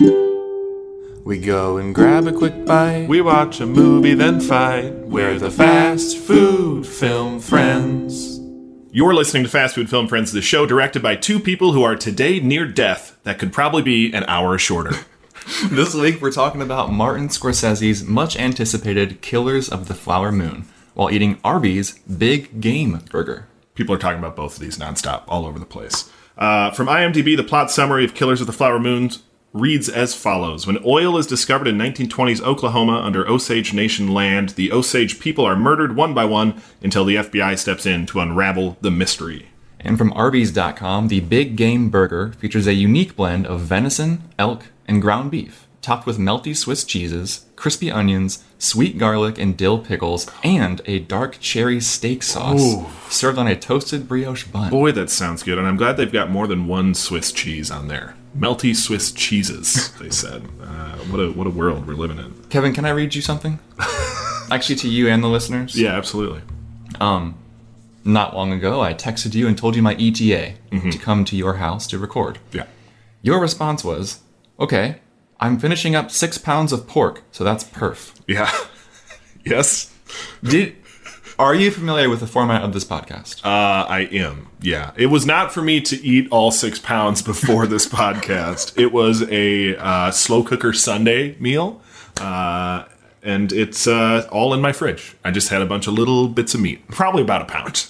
We go and grab a quick bite. We watch a movie, then fight. We're the Fast Food Film Friends. You're listening to Fast Food Film Friends, the show directed by two people who are today near death that could probably be an hour shorter. This week we're talking about Martin Scorsese's much anticipated Killers of the Flower Moon while eating Arby's Big Game Burger. People are talking about both of these nonstop, all over the place. Uh, from IMDb, the plot summary of Killers of the Flower Moon reads as follows When oil is discovered in 1920s Oklahoma under Osage Nation land, the Osage people are murdered one by one until the FBI steps in to unravel the mystery. And from Arby's.com, the Big Game Burger features a unique blend of venison, elk, and ground beef, topped with melty Swiss cheeses, crispy onions, sweet garlic and dill pickles, and a dark cherry steak sauce Ooh. served on a toasted brioche bun. Boy, that sounds good, and I'm glad they've got more than one Swiss cheese on there. Melty Swiss cheeses, they said. Uh, what a what a world we're living in. Kevin, can I read you something? Actually, to you and the listeners. Yeah, absolutely. Um, not long ago, I texted you and told you my ETA to come to your house to record. Yeah. Your response was, "Okay, I'm finishing up six pounds of pork, so that's perf." Yeah. yes. Did are you familiar with the format of this podcast? Uh, I am. Yeah. It was not for me to eat all six pounds before this podcast. It was a uh, slow cooker Sunday meal. Uh, and it's uh, all in my fridge. I just had a bunch of little bits of meat, probably about a pound.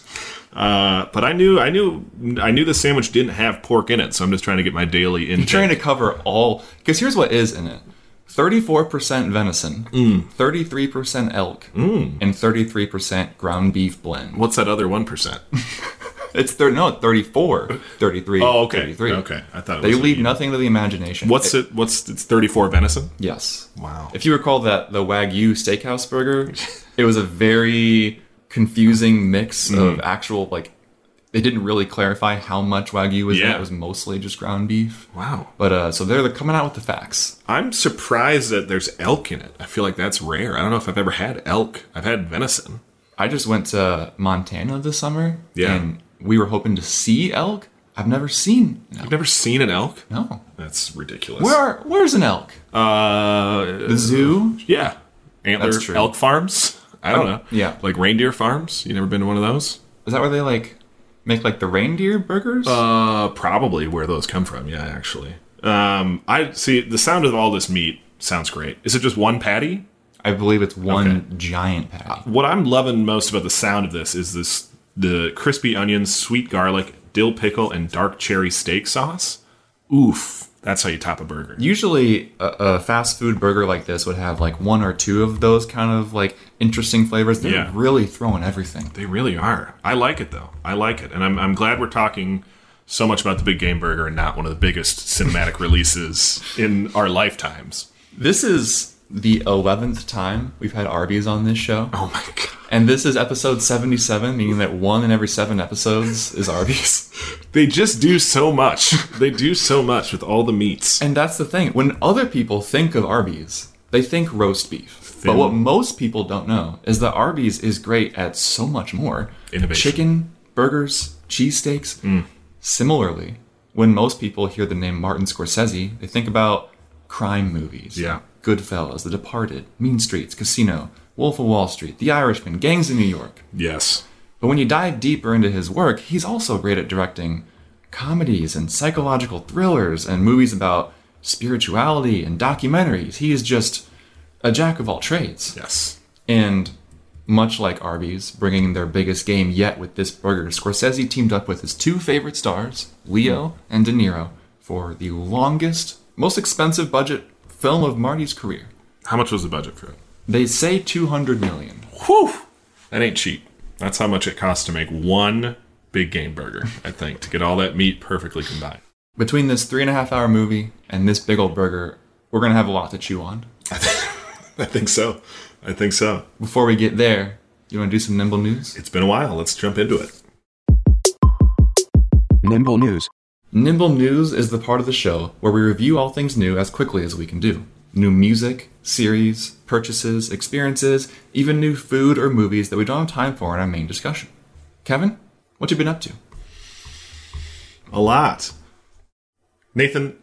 Uh, but I knew, I knew, I knew the sandwich didn't have pork in it, so I'm just trying to get my daily intake. trying to cover all because here's what is in it 34% venison 33% elk and 33% ground beef blend What's that other one percent? it's thir- no 34 33 Oh, okay, 33. okay. I thought it they was leave nothing to the imagination What's it? What's it's 34 venison? yes Wow. if you recall that the wagyu steakhouse burger it was a very confusing mix Mm. of actual like they didn't really clarify how much wagyu was in it. Yeah. it was mostly just ground beef Wow. but uh so they're coming out with the facts I'm surprised that there's elk in it. I feel like that's rare. I don't know if I've ever had elk. I've had venison. I just went to Montana this summer. Yeah. And we were hoping to see elk. I've never seen an I've never seen an elk. No. That's ridiculous. Where are, where's an elk? Uh, The zoo? yeah, antler elk farms. I don't Um, know. yeah. like reindeer farms. You never been to one of those? Is that where they like make like the reindeer burgers? Uh, probably where those come from. Yeah, actually. Um, I see the sound of all this meat sounds great. Is it just one patty? I believe it's one okay. giant patty. What I'm loving most about the sound of this is this the crispy onions, sweet garlic, dill pickle, and dark cherry steak sauce. Oof, that's how you top a burger. Usually, a, a fast food burger like this would have like one or two of those kind of like interesting flavors. They're Yeah. really throwing everything. They really are. I like it though. I like it, and I'm I'm glad we're talking so much about the big game burger and not one of the biggest cinematic releases in our lifetimes. This is the 11th time we've had Arby's on this show. Oh my god. And this is episode 77, meaning that one in every seven episodes is Arby's. They just do so much. They do so much with all the meats. And that's the thing. When other people think of Arby's, they think roast beef. Thin. But what most people don't know is that Arby's is great at so much more Innovation. chicken, burgers, cheesesteaks. Mm. Similarly, when most people hear the name Martin Scorsese, they think about crime movies. Yeah. Goodfellas, The Departed, Mean Streets, Casino, Wolf of Wall Street, The Irishman, Gangs of New York. Yes. But when you dive deeper into his work, he's also great at directing comedies and psychological thrillers and movies about spirituality and documentaries. He is just a jack of all trades. Yes. And much like Arby's, bringing their biggest game yet with this burger, Scorsese teamed up with his two favorite stars, Leo and De Niro, for the longest, most expensive budget film of Marty's career. How much was the budget for it? They say 200 million. Whew. That ain't cheap. That's how much it costs to make one big game burger, I think, to get all that meat perfectly combined. Between this three and a half hour movie and this big old burger, we're going to have a lot to chew on. I think so. I think so. Before we get there, you want to do some nimble news? It's been a while. Let's jump into it. Nimble News. Nimble News is the part of the show where we review all things new as quickly as we can do. New music, series, purchases, experiences, even new food or movies that we don't have time for in our main discussion. Kevin, what you been up to? A lot. Nathan,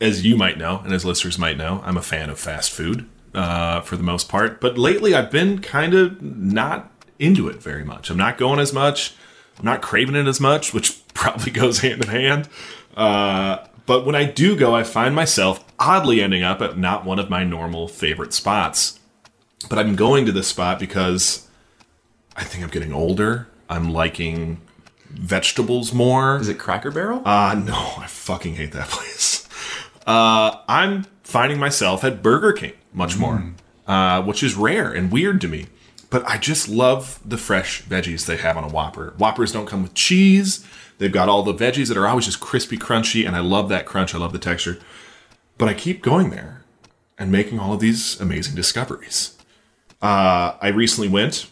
as you might know, and as listeners might know, I'm a fan of fast food uh, for the most part. But lately, I've been kind of not into it very much. I'm not going as much. I'm not craving it as much, which probably goes hand in hand. Uh, but when I do go, I find myself oddly ending up at not one of my normal favorite spots. But I'm going to this spot because I think I'm getting older. I'm liking vegetables more. Is it Cracker Barrel? Uh, no, I fucking hate that place. Uh, I'm finding myself at Burger King much more, uh, which is rare and weird to me. But I just love the fresh veggies they have on a Whopper. Whoppers don't come with cheese. They've got all the veggies that are always just crispy, crunchy, and I love that crunch. I love the texture. But I keep going there and making all of these amazing discoveries. Uh, I recently went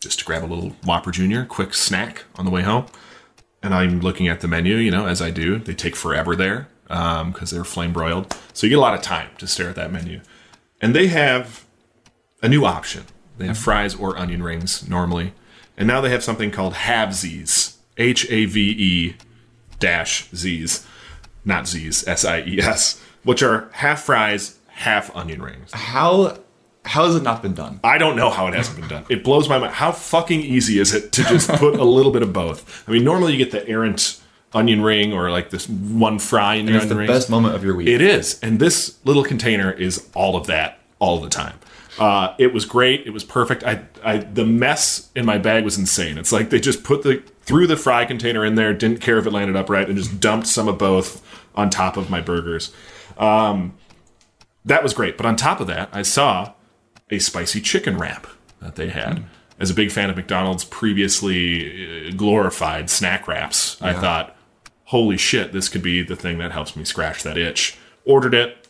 just to grab a little Whopper Jr., quick snack on the way home. And I'm looking at the menu, you know, as I do. They take forever there because they're flame broiled. So you get a lot of time to stare at that menu. And they have a new option. They have fries or onion rings normally. And now they have something called Halvesies. H A V E dash Z's. Not Z's, S I E S. Which are half fries, half onion rings. How how has it not been done? I don't know how it hasn't been done. It blows my mind. How fucking easy is it to just put a little bit of both? I mean, normally you get the errant onion ring or like this one fry in your onion ring. It's the rings. best moment of your week. It is, and this little container is all of that all the time. Uh, it was great. It was perfect. I, I, the mess in my bag was insane. It's like they just put the threw the fry container in there, didn't care if it landed upright, and just dumped some of both on top of my burgers. Um, that was great. But on top of that, I saw a spicy chicken wrap that they had. As a big fan of McDonald's previously uh, glorified snack wraps, I thought, holy shit, this could be the thing that helps me scratch that itch. Ordered it,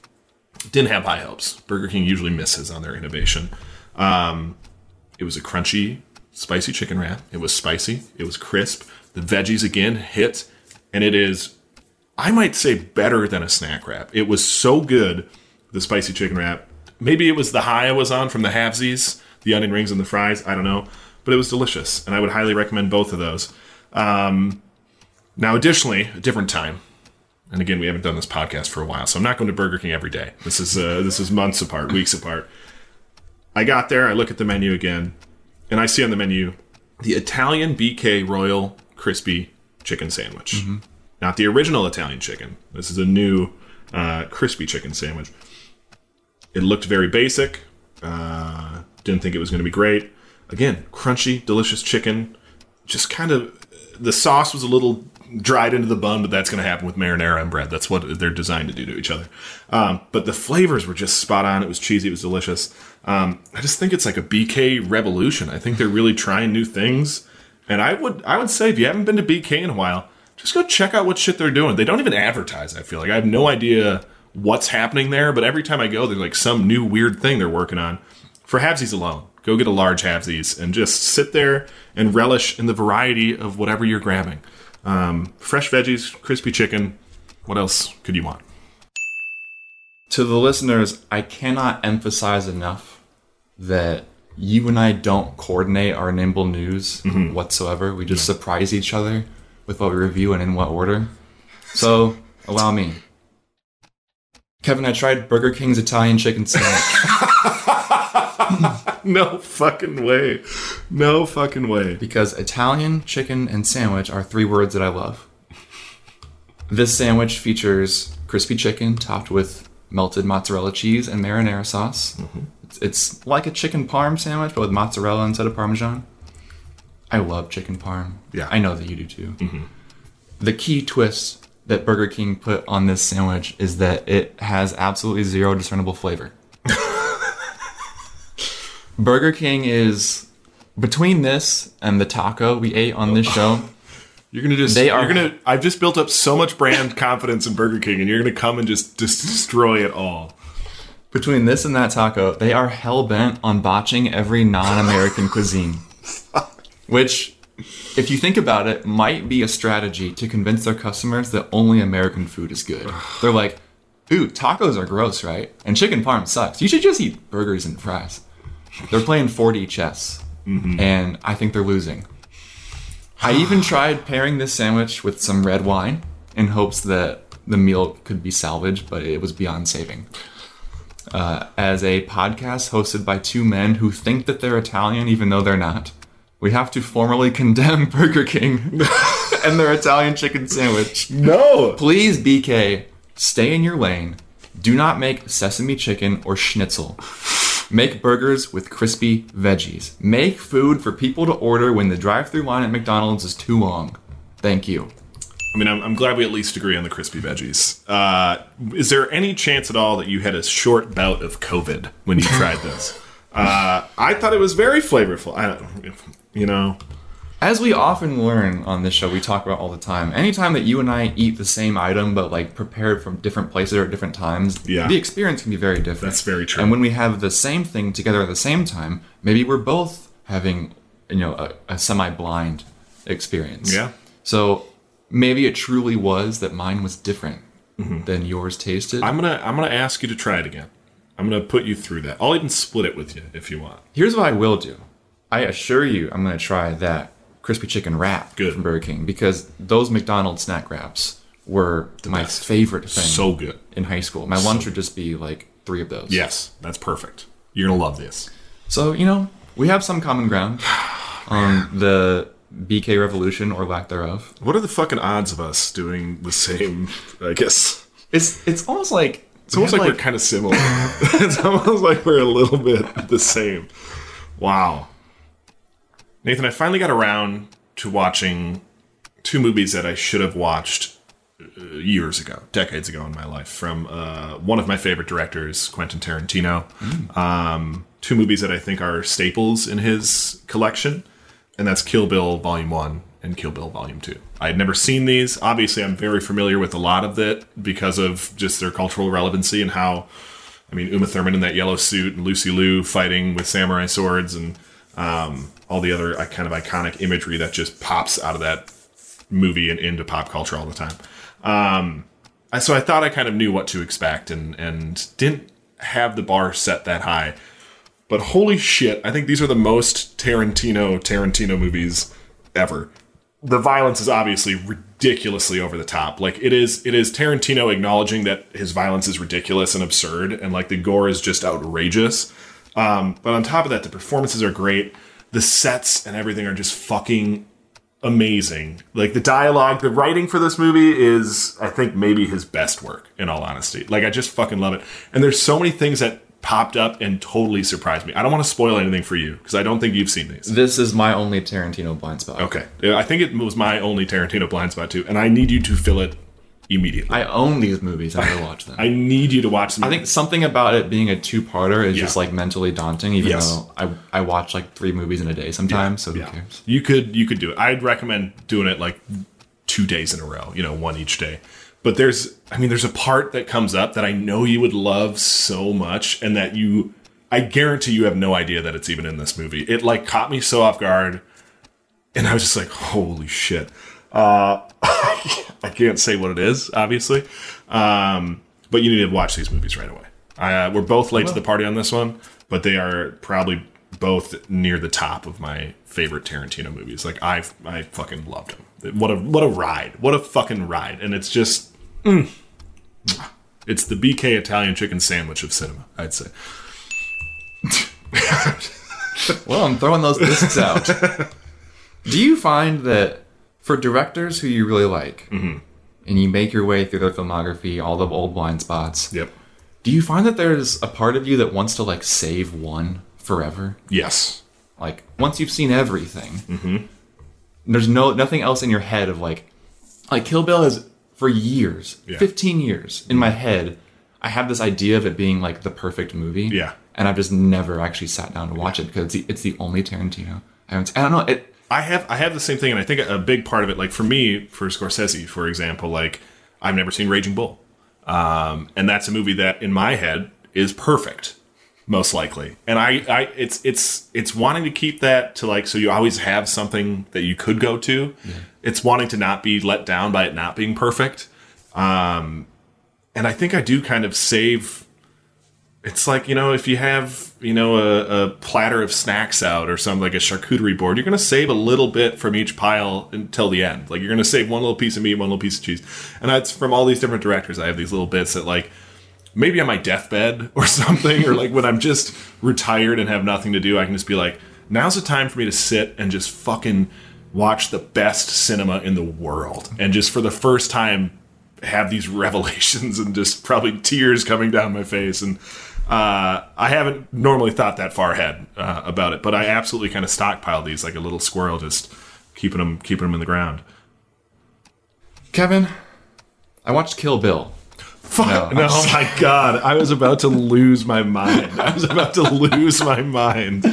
didn't have high hopes. Burger King usually misses on their innovation. Um, it was a crunchy, spicy chicken wrap. It was spicy, it was crisp. The veggies again hit, and it is, I might say, better than a snack wrap. It was so good, the spicy chicken wrap. Maybe it was the high I was on from the halvesies, the onion rings and the fries. I don't know, but it was delicious, and I would highly recommend both of those. Um, now, additionally, a different time, and again, we haven't done this podcast for a while, so I'm not going to Burger King every day. This is uh, this is months apart, weeks apart. I got there, I look at the menu again, and I see on the menu the Italian BK Royal Crispy Chicken Sandwich, not the original Italian chicken. This is a new uh, crispy chicken sandwich. It looked very basic. Uh, didn't think it was going to be great. Again, crunchy, delicious chicken. Just kind of the sauce was a little dried into the bun, but that's going to happen with marinara and bread. That's what they're designed to do to each other. Um, but the flavors were just spot on. It was cheesy. It was delicious. Um, I just think it's like a BK revolution. I think they're really trying new things. And I would I would say if you haven't been to BK in a while, just go check out what shit they're doing. They don't even advertise. I feel like I have no idea what's happening there, but every time I go, there's like some new weird thing they're working on. For halvesies alone, go get a large halvesies and just sit there and relish in the variety of whatever you're grabbing. Um, fresh veggies, crispy chicken. What else could you want? To the listeners, I cannot emphasize enough that you and I don't coordinate our nimble news whatsoever. We just surprise each other with what we review and in what order. So, allow me. Kevin, I tried Burger King's Italian chicken sandwich No fucking way. No fucking way. because Italian, chicken, and sandwich are three words that I love. This sandwich features crispy chicken topped with melted mozzarella cheese and marinara sauce. It's, it's like a chicken parm sandwich, but with mozzarella instead of parmesan. I love chicken parm. Yeah. I know that you do too. Mm-hmm. The key twist that Burger King put on this sandwich is that it has absolutely zero discernible flavor. Burger King is between this and the taco we ate on this show. You're gonna just They you're are- gonna I've just built up so much brand confidence in Burger King and you're gonna come and just, just destroy it all. Between this and that taco, they are hell bent on botching every non American cuisine. Which, if you think about it, might be a strategy to convince their customers that only American food is good. They're like, ooh, tacos are gross, right? And chicken parm sucks. You should just eat burgers and fries. They're playing 4D chess, and I think they're losing. I even tried pairing this sandwich with some red wine in hopes that the meal could be salvaged, but it was beyond saving. Uh, as a podcast hosted by two men who think that they're Italian even though they're not, we have to formally condemn Burger King and their Italian chicken sandwich. No. Please, BK, stay in your lane. Do not make sesame chicken or schnitzel. Make burgers with crispy veggies. Make food for people to order when the drive through line at McDonald's is too long. Thank you. I mean, I'm, I'm glad we at least agree on the crispy veggies. Uh, is there any chance at all that you had a short bout of COVID when you tried this? Uh, I thought it was very flavorful. I don't, you know, As we often learn on this show, we talk about all the time. Anytime that you and I eat the same item, but like prepared from different places or at different times, Yeah. the experience can be very different. That's very true. And when we have the same thing together at the same time, maybe we're both having, you know, a, a semi-blind experience. Yeah. So maybe it truly was that mine was different than yours tasted. Mm-hmm. I'm gonna I'm gonna ask you to try it again. I'm gonna put you through that. I'll even split it with you if you want. Here's what I will do. I assure you, I'm going to try that crispy chicken wrap Good. from Burger King because those McDonald's snack wraps were my best. favorite thing So good. in high school. My lunch would just be like three of those. Yes, that's perfect. You're gonna love this. So you know, we have some common ground on the BK revolution or lack thereof. What are the fucking odds of us doing the same? I guess It's it's almost like it's almost like, we're kind of similar. it's almost like we're a little bit the same. Wow, Nathan, I finally got around to watching two movies that I should have watched uh, years ago, decades ago in my life, from uh, one of my favorite directors, Quentin Tarantino. Um, two movies that I think are staples in his collection, and that's Kill Bill Volume 1 and Kill Bill Volume 2. I had never seen these. Obviously, I'm very familiar with a lot of it because of just their cultural relevancy and how, I mean, Uma Thurman in that yellow suit and Lucy Liu fighting with samurai swords and um, all the other uh, kind of iconic imagery that just pops out of that movie and into pop culture all the time. Um, so I thought I kind of knew what to expect and and didn't have the bar set that high. But holy shit, I think these are the most Tarantino Tarantino movies ever. The violence is obviously ridiculously over the top. Like it is it is Tarantino acknowledging that his violence is ridiculous and absurd and like the gore is just outrageous. Um, but on top of that, the performances are great. The sets and everything are just fucking amazing. Like the dialogue, the writing for this movie is, I think, maybe his best work. In all honesty, like I just fucking love it. And there's so many things that popped up and totally surprised me. I don't want to spoil anything for you because I don't think you've seen these. this is my only Tarantino blind spot. Okay, I think it was my only Tarantino blind spot too, and I need you to fill it immediately. I, own these movies. I never watch them. I, need you to watch them. I think something about it being a two-parter is just like mentally daunting. Even Yes. though I I watch like three movies in a day sometimes, so who yeah, cares? you could you could do it. I'd recommend doing it like two days in a row. You know, one each day. But there's, I mean, there's a part that comes up that I know you would love so much, and that you, I guarantee you have no idea that it's even in this movie. It like caught me so off guard, and I was just like, holy shit. Uh, I can't say what it is, obviously, um, but you need to watch these movies right away. Uh, we're both late to the party on this one, but they are probably both near the top of my favorite Tarantino movies. Like I, I fucking loved them. What a what a ride! What a fucking ride! And it's just, mm. it's the BK Italian chicken sandwich of cinema. I'd say. Well, I'm throwing those discs out. Do you find that for directors who you really like, Mm-hmm. and you make your way through their filmography, all the old blind spots, Yep. do you find that there's a part of you that wants to like save one forever? Yes. Like once you've seen everything, mm-hmm. there's no nothing else in your head of like, like Kill Bill has for years, Yeah. 15 years in my head. I have this idea of it being like the perfect movie. Yeah. And I've just never actually sat down to watch it because it's the, it's the only Tarantino. I haven't. I don't know. It. I have I have the same thing, and I think a big part of it, like for me, for Scorsese, for example, like I've never seen Raging Bull, um, and that's a movie that in my head is perfect, most likely. And I, I, it's it's it's wanting to keep that to like so you always have something that you could go to. It's wanting to not be let down by it not being perfect. Um, and I think I do kind of save It's like you know, if you have you know a, a platter of snacks out or something like a charcuterie board, you're going to save a little bit from each pile until the end. Like you're going to save one little piece of meat, one little piece of cheese, and that's from all these different directors. I have these little bits that like maybe on my deathbed or something, or like when I'm just retired and have nothing to do, I can just be like, now's the time for me to sit and just fucking watch the best cinema in the world, and just for the first time have these revelations and just probably tears coming down my face and uh, I haven't normally thought that far ahead uh, about it, but I absolutely kind of stockpile these like a little squirrel, just keeping them keeping them in the ground. Kevin, I watched Kill Bill. Fuck no! oh my god! I was about to lose my mind. I was about to lose my mind.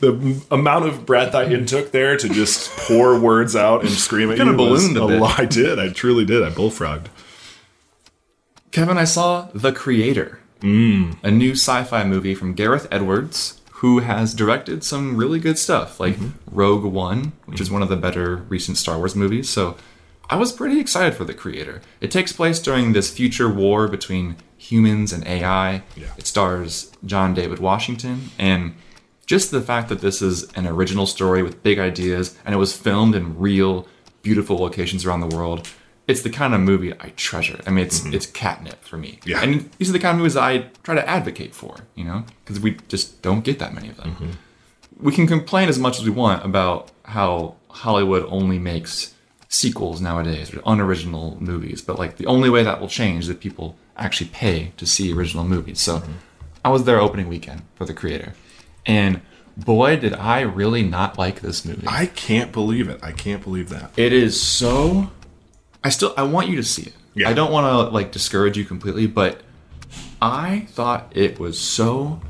The amount of breath I intook there to just pour words out and scream at kind you of ballooned a bit. lot. I did. I truly did. I bullfrogged. Kevin, I saw The Creator. Mm. A new sci fi movie from Gareth Edwards, who has directed some really good stuff, like mm-hmm. Rogue One, which mm-hmm. is one of the better recent Star Wars movies. So I was pretty excited for The Creator. It takes place during this future war between humans and AI. Yeah. It stars John David Washington, and just the fact that this is an original story with big ideas and it was filmed in real, beautiful locations around the world it's the kind of movie I treasure. I mean, it's mm-hmm. it's catnip for me. Yeah. And these are the kind of movies I try to advocate for, you know, because we just don't get that many of them. Mm-hmm. We can complain as much as we want about how Hollywood only makes sequels nowadays or unoriginal movies, but like the only way that will change is that people actually pay to see original movies. So mm-hmm. I was there opening weekend for the creator, and boy, did I really not like this movie. I can't believe it. I can't believe that. It is so I still I want you to see it. Yeah. I don't want to like discourage you completely, but I thought it was so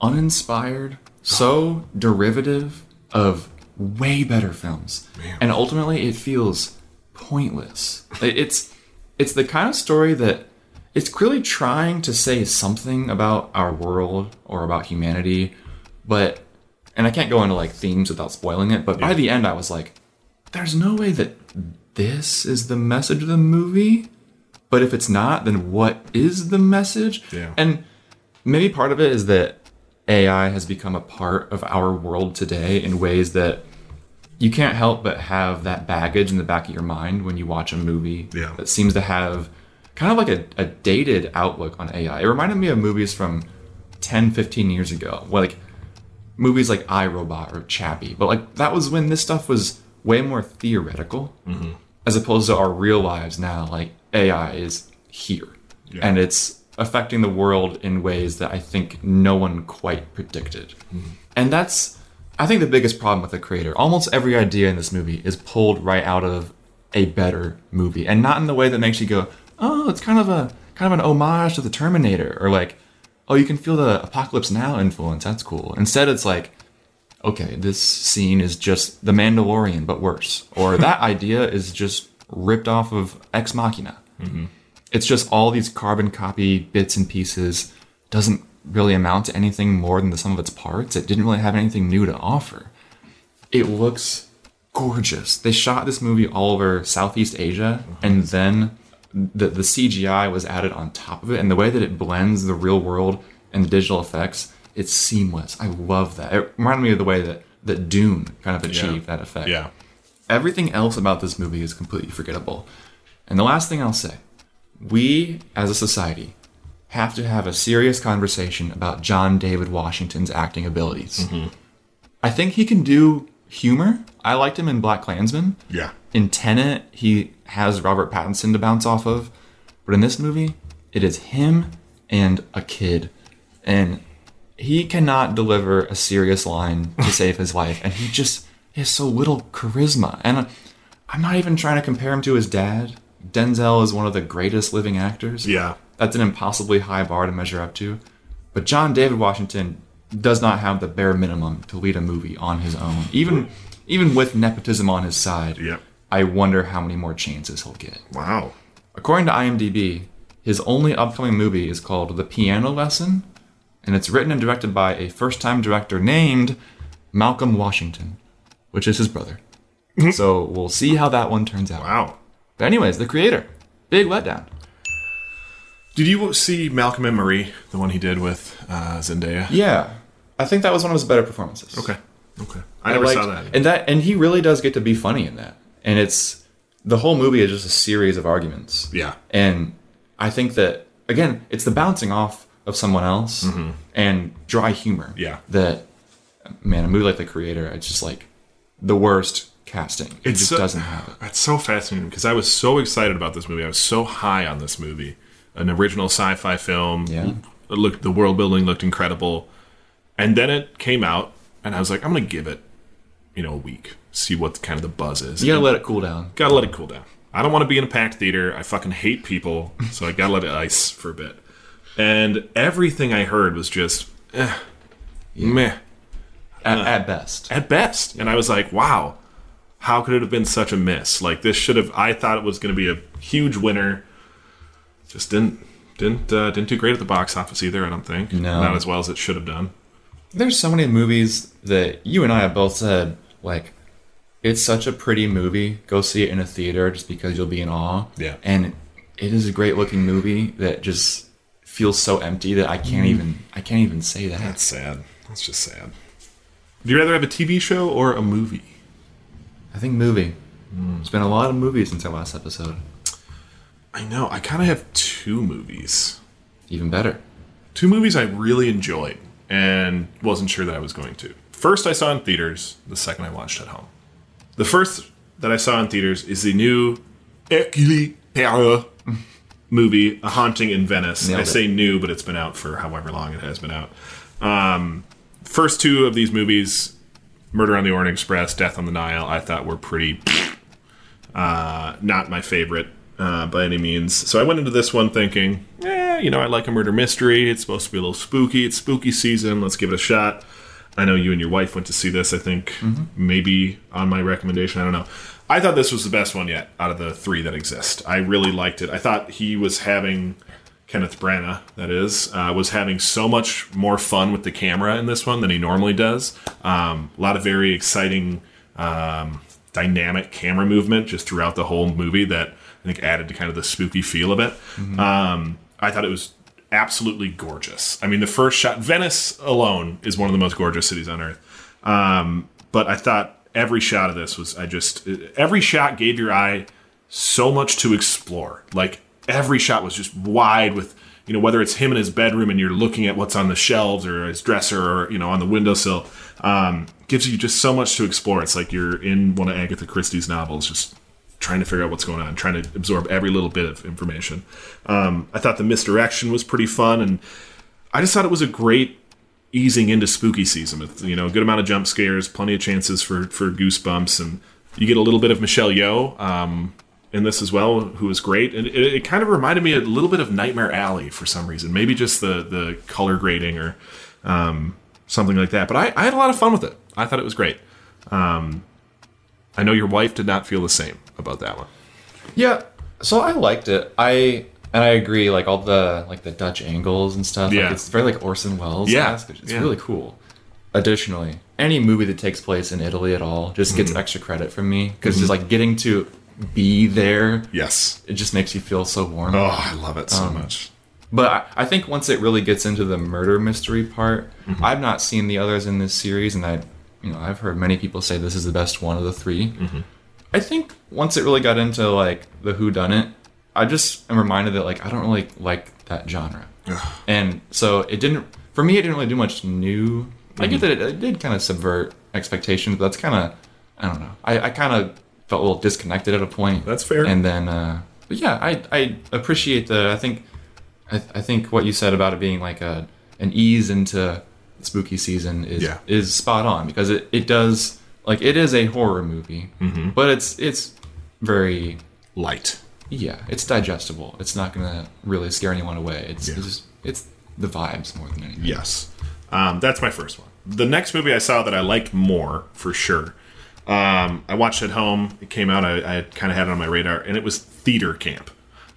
uninspired, so derivative of way better films, Man. and ultimately it feels pointless. it's it's the kind of story that it's clearly trying to say something about our world or about humanity, but and I can't go into like themes without spoiling it. But yeah. by the end, I was like, "There's no way that this is the message of the movie. But if it's not, then what is the message? Yeah. And maybe part of it is that AI has become a part of our world today in ways that you can't help but have that baggage in the back of your mind when you watch a movie yeah. that seems to have kind of like a, a dated outlook on AI. It reminded me of movies from 10, 15 years ago, like movies like I Robot or Chappie. But like that was when this stuff was way more theoretical mm-hmm. as opposed to our real lives now. Like AI is here yeah. and it's affecting the world in ways that I think no one quite predicted. Mm-hmm. And that's, I think, the biggest problem with the creator. Almost every idea in this movie is pulled right out of a better movie and not in the way that makes you go, oh, it's kind of a kind of an homage to the Terminator or like, oh, you can feel the Apocalypse Now influence. That's cool. Instead, it's like, okay, this scene is just The Mandalorian, but worse. Or that idea is just ripped off of Ex Machina. Mm-hmm. It's just all these carbon copy bits and pieces. Doesn't really amount to anything more than the sum of its parts. It didn't really have anything new to offer. It looks gorgeous. They shot this movie all over Southeast Asia, mm-hmm. and then the the CGI was added on top of it, and the way that it blends the real world and the digital effects it's seamless. I love that. It reminded me of the way that that Dune kind of achieved yeah. that effect. Yeah. Everything else about this movie is completely forgettable. And the last thing I'll say, we as a society have to have a serious conversation about John David Washington's acting abilities. Mm-hmm. I think he can do humor. I liked him in BlacKkKlansman. Yeah. In Tenet, he has Robert Pattinson to bounce off of. But in this movie, it is him and a kid. And he cannot deliver a serious line to save his life, and he just has so little charisma. And I'm not even trying to compare him to his dad. Denzel is one of the greatest living actors. Yeah, that's an impossibly high bar to measure up to. But John David Washington does not have the bare minimum to lead a movie on his own, even even with nepotism on his side. Yeah, I wonder how many more chances he'll get. Wow. According to IMDb, his only upcoming movie is called The Piano Lesson, and it's written and directed by a first time director named Malcolm Washington, which is his brother. Mm-hmm. so we'll see how that one turns out. Wow. But, anyways, the creator. Big letdown. Did you see Malcolm and Marie, the one he did with uh, Zendaya? Yeah, I think that was one of his better performances. Okay. Okay. I, never liked- saw that. And that and he really does get to be funny in that. And it's the whole movie is just a series of arguments. Yeah. And I think that again, it's the bouncing off of someone else and dry humor. Mm-hmm. Yeah. That man, a movie like The Creator, it's just like the worst casting. It just so- doesn't have it. That's so fascinating because I was so excited about this movie. I was so high on this movie. An original sci-fi film. Yeah. It looked the world building looked incredible. And then it came out and I was like, I'm gonna give it, you know, a week. See what kind of the buzz is. You gotta let it cool down. gotta let it cool down. I don't want to be in a packed theater. I fucking hate people, so I gotta let it ice for a bit. And everything I heard was just, eh, meh, At, at best. at best. And I was like, wow, how could it have been such a miss? Like this should have. I thought it was going to be a huge winner. Just didn't didn't uh, didn't do great at the box office either. I don't think. No. not as well as it should have done. There's so many movies that you and I have both said, like, it's such a pretty movie. Go see it in a theater just because you'll be in awe. Yeah. And it is a great looking movie that just feels so empty that I can't mm. even I can't even say that. That's sad. That's just sad. Would you rather have a TV show or a movie? I think movie. Hmm. It's been a lot of movies since our last episode. I know. I kind of have two movies. Even better. two movies I really enjoyed and wasn't sure that I was going to. First, I saw in theaters. The second, I watched at home. The first that I saw in theaters is the new Hercule Poirot movie, A Haunting in Venice. Nailed I it. say new, but it's been out for however long it has been out. Um, first two of these movies, Murder on the Orient Express, Death on the Nile, I thought were pretty uh, not my favorite uh, by any means. So I went into this one thinking, eh, you know, I like a murder mystery. It's supposed to be a little spooky. It's spooky season. Let's give it a shot. I know you and your wife went to see this. I think maybe on my recommendation. I don't know. I thought this was the best one yet out of the three that exist. I really liked it. I thought he was having Kenneth Branagh, that is, uh, was having so much more fun with the camera in this one than he normally does. Um, a lot of very exciting, um, dynamic camera movement just throughout the whole movie that I think added to kind of the spooky feel of it. Um, I thought it was absolutely gorgeous. I mean, the first shot, Venice alone is one of the most gorgeous cities on earth. Um, but I thought every shot of this was, I just, every shot gave your eye so much to explore. Like every shot was just wide with, you know, whether it's him in his bedroom and you're looking at what's on the shelves or his dresser or, you know, on the windowsill, um, gives you just so much to explore. It's like you're in one of Agatha Christie's novels, just trying to figure out what's going on, trying to absorb every little bit of information. Um, I thought the misdirection was pretty fun, and I just thought it was a great easing into spooky season with you know a good amount of jump scares, plenty of chances for for goosebumps, and you get a little bit of Michelle Yeoh um, in this as well, who is great. And it, it kind of reminded me a little bit of Nightmare Alley for some reason, maybe just the the color grading or um, something like that. But I, I had a lot of fun with it. I thought it was great. Um, I know your wife did not feel the same about that one. Yeah. So I liked it. I and I agree. Like all the like the Dutch angles and stuff. Yeah. Like, it's very like Orson Welles. Yeah. It's Yeah. really cool. Additionally, any movie that takes place in Italy at all just gets extra credit from me because just like getting to be there, Yes. it just makes you feel so warm. Oh, I love it so much. But I, I think once it really gets into the murder mystery part, Mm-hmm. I've not seen the others in this series, and I, you know, I've heard many people say this is the best one of the 3 Mm-hmm. I think once it really got into like the Who Done It, I just am reminded that like I don't really like that genre, and so it didn't. For me, it didn't really do much new. I Mm-hmm. get that it, it did kind of subvert expectations, but that's kind of I don't know. I, I kind of felt a little disconnected at a point. That's fair. And then, uh, but yeah, I I appreciate the. I think I, I think what you said about it being like a an ease into spooky season is Yeah. is spot on because it, it does like it is a horror movie, Mm-hmm. but it's it's very Light. Yeah it's digestible. It's not gonna really scare anyone away. It's Yeah. it's just, it's the vibes more than anything. Yes. Um, that's my first one. The next movie I saw that I liked more, for sure, um, I watched at home. It came out, I, I kind of had it on my radar, and it was Theater Camp.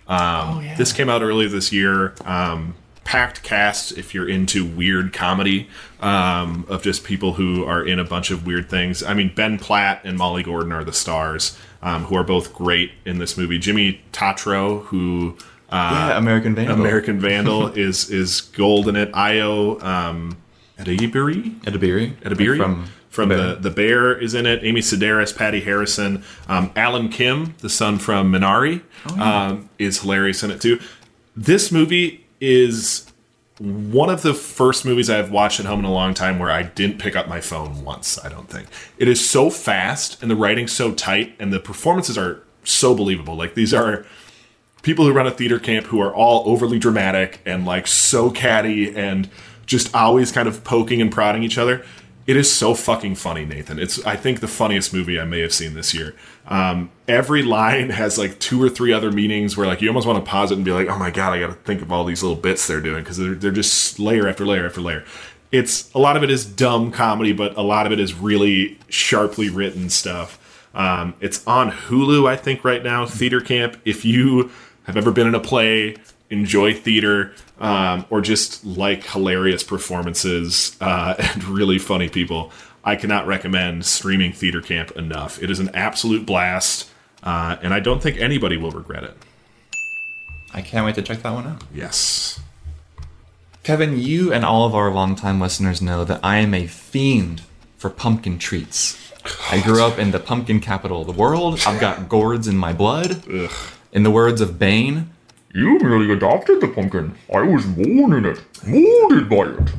Um, Oh, yeah. This came out earlier this year. Um, packed cast if you're into weird comedy um, of just people who are in a bunch of weird things. I mean, Ben Platt and Molly Gordon are the stars, um, who are both great in this movie. Jimmy Tatro, who yeah, American Vandal. American Vandal is is gold in it. Ayo um, Edebiri Edebiri. Edebiri From, from the the Bear is in it. Amy Sedaris, Patty Harrison, um, Alan Kim, the son from Minari, Oh, um, is hilarious in it too. This movie is one of the first movies I've watched at home in a long time where I didn't pick up my phone once. I don't think it is so fast and the writing's so tight and the performances are so believable. Like these are people who run a theater camp who are all overly dramatic and like so catty and just always kind of poking and prodding each other. It is so fucking funny, Nathan. It's I think the funniest movie I may have seen this year. Um, every line has like two or three other meanings where like you almost want to pause it and be like, oh my god, I got to think of all these little bits they're doing because they're they're just layer after layer after layer. It's a lot of it is dumb comedy, but a lot of it is really sharply written stuff. Um, it's on Hulu, I think, right now. Theater Camp. If you have ever been in a play, enjoy theater, um, or just like hilarious performances uh, and really funny people, I cannot recommend streaming Theater Camp enough. It is an absolute blast, uh, and I don't think anybody will regret it. I can't wait to check that one out. Yes. Kevin, you and all of our longtime listeners know that I am a fiend for pumpkin treats. I grew up in the pumpkin capital of the world. I've got gourds in my blood. Ugh. In the words of Bane, You merely adopted the pumpkin. I was born in it, molded by it.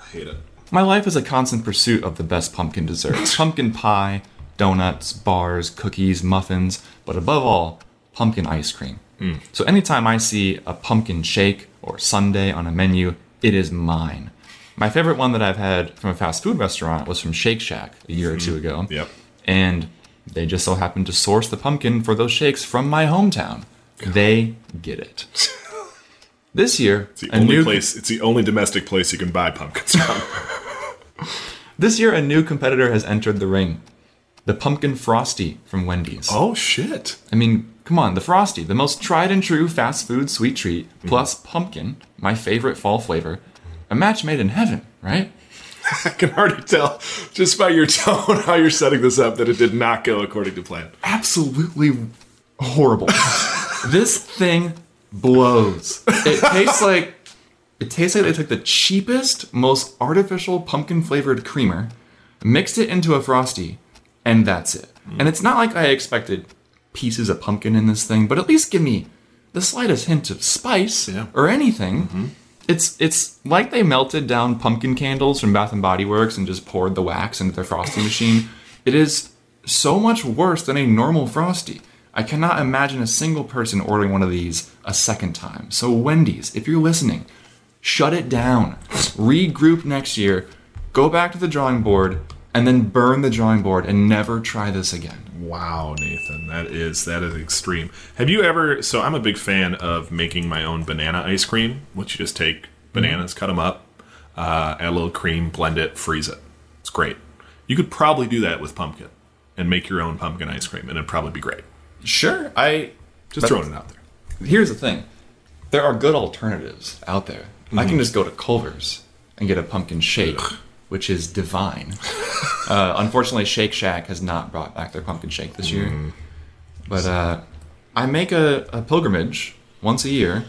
I hate it. my life is a constant pursuit of the best pumpkin desserts pumpkin pie, donuts, bars, cookies, muffins, but above all, pumpkin ice cream. Hmm. So anytime I see a pumpkin shake or sundae on a menu, it is mine. My favorite one that I've had from a fast food restaurant was from Shake Shack a year or two hmm. ago. Yep. And they just so happened to source the pumpkin for those shakes from my hometown. They get it. This year, It's the a only new place. It's the only domestic place you can buy pumpkins from. this year a new competitor has entered the ring. The pumpkin frosty from Wendy's. oh shit! I mean, come on, the frosty, the most tried and true fast food sweet treat, mm. plus pumpkin, my favorite fall flavor. A match made in heaven, right? I can already tell just by your tone how you're setting this up that it did not go according to plan. absolutely horrible. This thing blows. It tastes like it tastes like they took the cheapest, most artificial pumpkin flavored creamer, mixed it into a frosty, and that's it. And it's not like I expected pieces of pumpkin in this thing, but at least give me the slightest hint of spice Yeah. or anything. Mm-hmm. It's it's like they melted down pumpkin candles from Bath and Body Works and just poured the wax into their frosty machine. It is so much worse than a normal frosty. I cannot imagine a single person ordering one of these a second time. So Wendy's, if you're listening, shut it down. Regroup next year, go back to the drawing board, and then burn the drawing board and never try this again. Wow, Nathan, that is that is extreme. Have you ever? So I'm a big fan of making my own banana ice cream, which you just take bananas, cut them up, uh, add a little cream, blend it, freeze it. It's great. You could probably do that with pumpkin and make your own pumpkin ice cream, and it'd probably be great. Sure, I Just throwing it out there. here's the thing. There are good alternatives out there. I can just go to culver's and get a pumpkin shake which is divine. Uh, unfortunately shake shack has not brought back their pumpkin shake this year. But uh, i make a, a pilgrimage once a year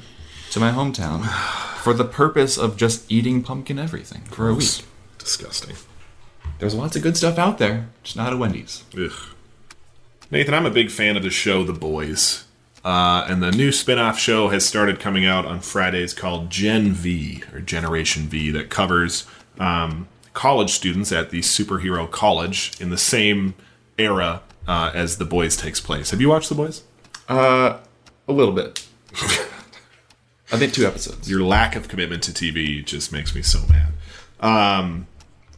to my hometown for the purpose of just eating pumpkin everything for a week. Disgusting. there's lots of good stuff out there just not at wendy's. Ugh. Nathan, I'm a big fan of the show The Boys. Uh, and the new spin off show has started coming out on Fridays called Gen V, or Generation V, that covers um, college students at the superhero college in the same era uh, as The Boys takes place. Have you watched The Boys? uh, a little bit i think two episodes Your lack of commitment to TV just makes me so mad. Um,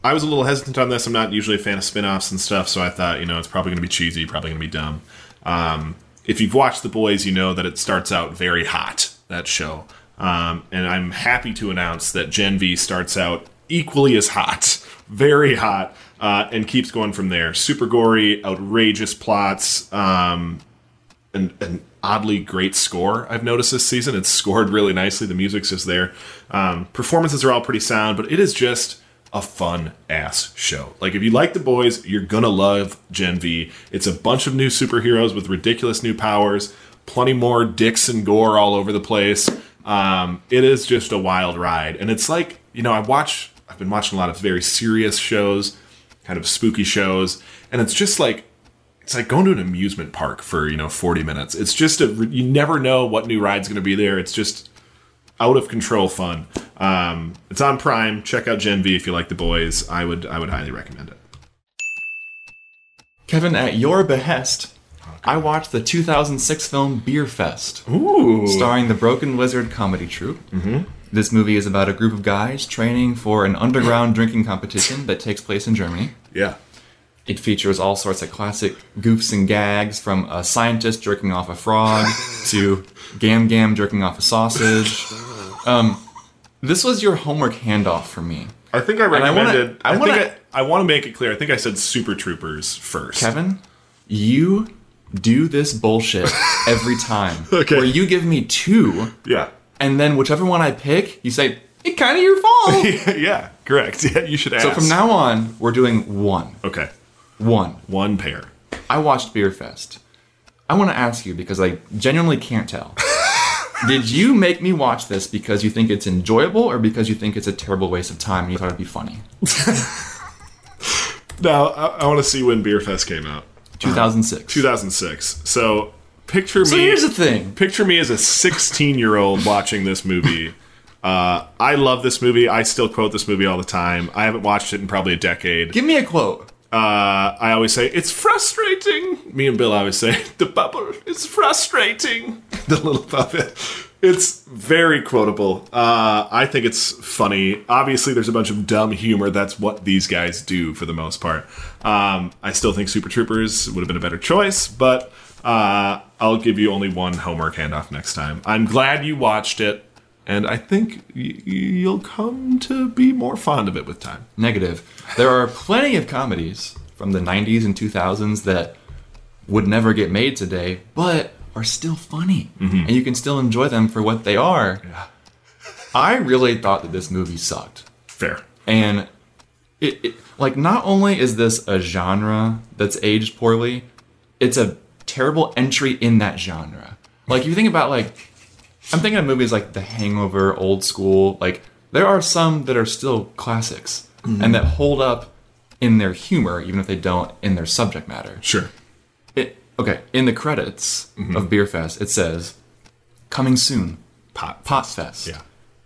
I was a little hesitant on this. I'm not usually a fan of spin offs and stuff, so I thought, you know, it's probably going to be cheesy, probably going to be dumb. Um, if you've watched The Boys, you know that it starts out very hot, that show. Um, and I'm happy to announce that Gen V starts out equally as hot, very hot, uh, and keeps going from there. Super gory, outrageous plots, um, an, an oddly great score I've noticed this season. It's scored really nicely. The music's just there. Um, performances are all pretty sound, but it is just a fun ass show. Like if you like the boys, you're gonna love Gen V. It's a bunch of new superheroes with ridiculous new powers. plenty more dicks and gore all over the place. Um, it is just a wild ride, and it's like you know I watch. I've been watching a lot of very serious shows, kind of spooky shows, and it's just like it's like going to an amusement park for you know 40 minutes. It's just a you never know what new ride's going to be there. It's just out of control fun. Um, it's on Prime. Check out Gen V if you like the boys. I would I would highly recommend it. Kevin, at your behest, I watched the 2006 film Beer Fest, Ooh, starring the Broken Lizard comedy troupe. Mm-hmm. This movie is about a group of guys training for an underground drinking competition that takes place in Germany. yeah. It features all sorts of classic goofs and gags from a scientist jerking off a frog to Gam Gam jerking off a sausage. Um, this was your homework handoff for me. I think I recommended. I wanna- think I, I want to make it clear. I think I said Super Troopers first. Kevin, you do this bullshit every time. Okay. Where you give me two, Yeah. and then whichever one I pick, you say, it's kind of your fault. yeah. Correct. Yeah. You should ask. so from now on, we're doing one. Okay. One. One pair. I watched Beer Fest. I want to ask you because I genuinely can't tell. Did you make me watch this because you think it's enjoyable or because you think it's a terrible waste of time and you thought it'd be funny? Now I, I want to see when Beer Fest came out. 2006. 2006. So picture so me. here's the thing. picture me as a 16 year old watching this movie. Uh, I love this movie. I still quote this movie all the time. I haven't watched it in probably a decade. Give me a quote. Uh, I always say it's frustrating. Me and Bill always say the bubble is frustrating. the little puppet. It's very quotable. Uh, I think it's funny. Obviously, there's a bunch of dumb humor. That's what these guys do for the most part. Um, I still think Super Troopers would have been a better choice, but uh, I'll give you only one homework handoff next time. I'm glad you watched it, and I think y- you'll come to be more fond of it with time. Negative. There are plenty of comedies from the 90s and 2000s that would never get made today, but are still funny. Mm-hmm. And you can still enjoy them for what they are. I really thought that this movie sucked. Fair. And it, it like not only is this a genre that's aged poorly, it's a terrible entry in that genre. Like if you think about like I'm thinking of movies like The Hangover, Old School, like there are some that are still classics and mm-hmm. that hold up in their humor even if they don't in their subject matter. Sure. It, okay, in the credits mm-hmm. of Beer Fest it says coming soon, Pot. Pot Fest. Yeah.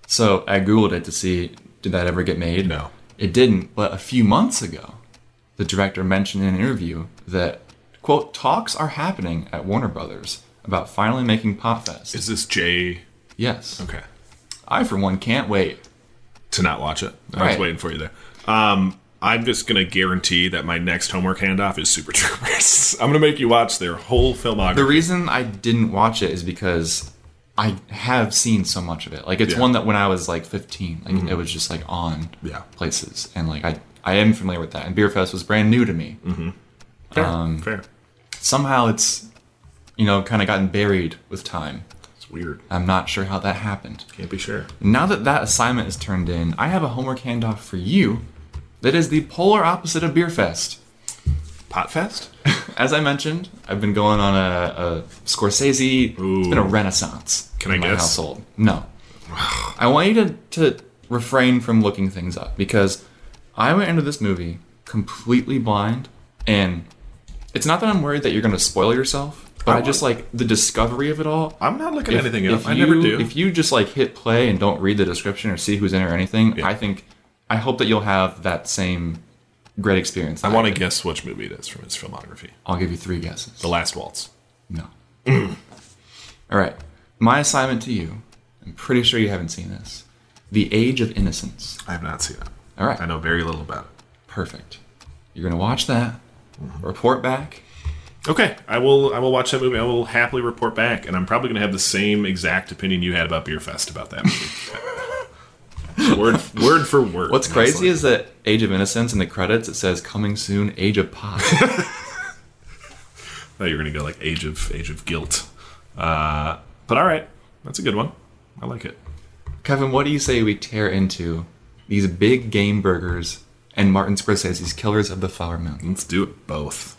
So I googled it to see did that ever get made. No. it didn't. But a few months ago, the director mentioned in an interview that quote talks are happening at Warner Brothers about finally making Potfest. Is this Jay? yes, Okay. I for one can't wait. To not watch it. I was Right. waiting for you there. Um, I'm just going to guarantee that my next homework handoff is Super Troopers. I'm going to make you watch their whole filmography. The reason I didn't watch it is because I have seen so much of it. Like it's Yeah. one that when I was like 15, like it was just like on Yeah. places, and like I I am familiar with that. And Beer Fest was brand new to me. Fair. um, Fair. Somehow it's you know kind of gotten buried with time. It's weird. I'm not sure how that happened. Can't be sure. Now that that assignment is turned in, I have a homework handoff for you that is the polar opposite of Beer Fest. Potfest? As I mentioned, I've been going on a, a Scorsese. It's been a renaissance Can I in my guess? household. No, I want you to, to refrain from looking things up because I went into this movie completely blind, and it's not that I'm worried that you're going to spoil yourself, but I, I just like the discovery of it all. I'm not looking If- anything if up. I never do. If you just like hit play and don't read the description or see who's in it or anything, Yeah. I think I hope that you'll have that same great experience. I want to guess which movie it is from his filmography. I'll give you three guesses. The Last Waltz. No. All right. My assignment to you. I'm pretty sure you haven't seen this. The Age of Innocence. I have not seen it. All right. I know very little about it. Perfect. You're gonna watch that. Mm-hmm. Report back. Okay, I will. I will watch that movie. I will happily report back, and I'm probably going to have the same exact opinion you had about Beer Fest about that movie. word, word for word. What's crazy is that Age of Innocence in the credits it says coming soon. Age of Pot. I thought you were going to go like Age of Age of Guilt. Uh, but all right, that's a good one. I like it. Kevin, what do you say we tear into these big game burgers and Martin Scorsese's Killers of the Flower Moon? Let's do it both.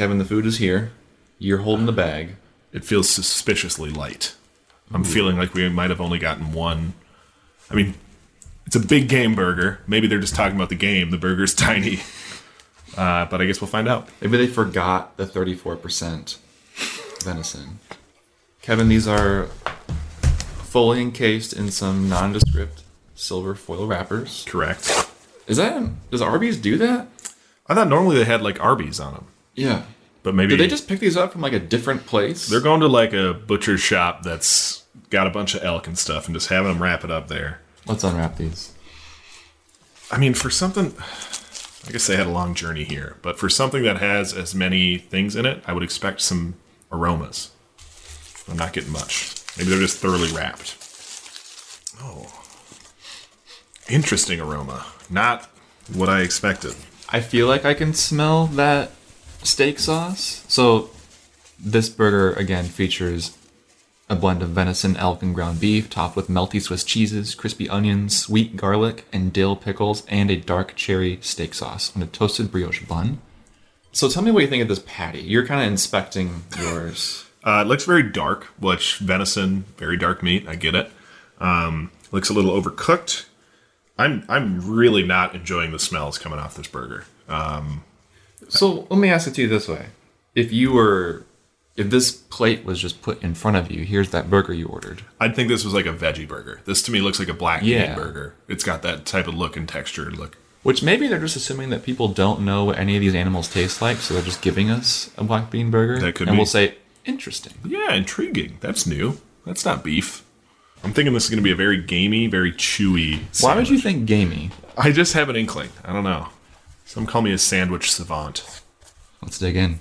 Kevin, the food is here. You're holding the bag. it feels suspiciously light. I'm feeling like we might have only gotten one. I mean, it's a big game burger. Maybe they're just talking about the game. The burger's tiny. Uh, but I guess we'll find out. Maybe they forgot the 34% venison. Kevin, these are fully encased in some nondescript silver foil wrappers. Correct. Is that does Arby's do that? I thought normally they had like Arby's on them, Yeah. but maybe Did they just pick these up from like a different place? they're going to like a butcher shop that's got a bunch of elk and stuff and just having them wrap it up there. Let's unwrap these. I mean, for something, I guess they had a long journey here, but for something that has as many things in it, I would expect some aromas. I'm not getting much. Maybe they're just thoroughly wrapped. Oh, interesting aroma. Not what I expected. I feel like I can smell that steak sauce. So this burger again features a blend of venison, elk, and ground beef, topped with melty Swiss cheeses, crispy onions, sweet garlic, and dill pickles, and a dark cherry steak sauce on a toasted brioche bun. So tell me what you think of this patty. You're kind of inspecting yours. Uh, it looks very dark, which venison, very dark meat. I get it. Um, looks a little overcooked. I'm I'm really not enjoying the smells coming off this burger. Um, So let me ask it to you this way: If you were, if this plate was just put in front of you, here's that burger you ordered. I'd think this was like a veggie burger. This to me looks like a black Yeah. meat burger. It's got that type of look and texture. Look, Which maybe they're just assuming that people don't know what any of these animals taste like, so they're just giving us a black bean burger. That could and be. we'll say, interesting. yeah, intriguing. That's new. That's not beef. I'm thinking this is going to be a very gamey, very chewy. Why would you think gamey? I just have an inkling. I don't know. Some call me a sandwich savant. Let's dig in.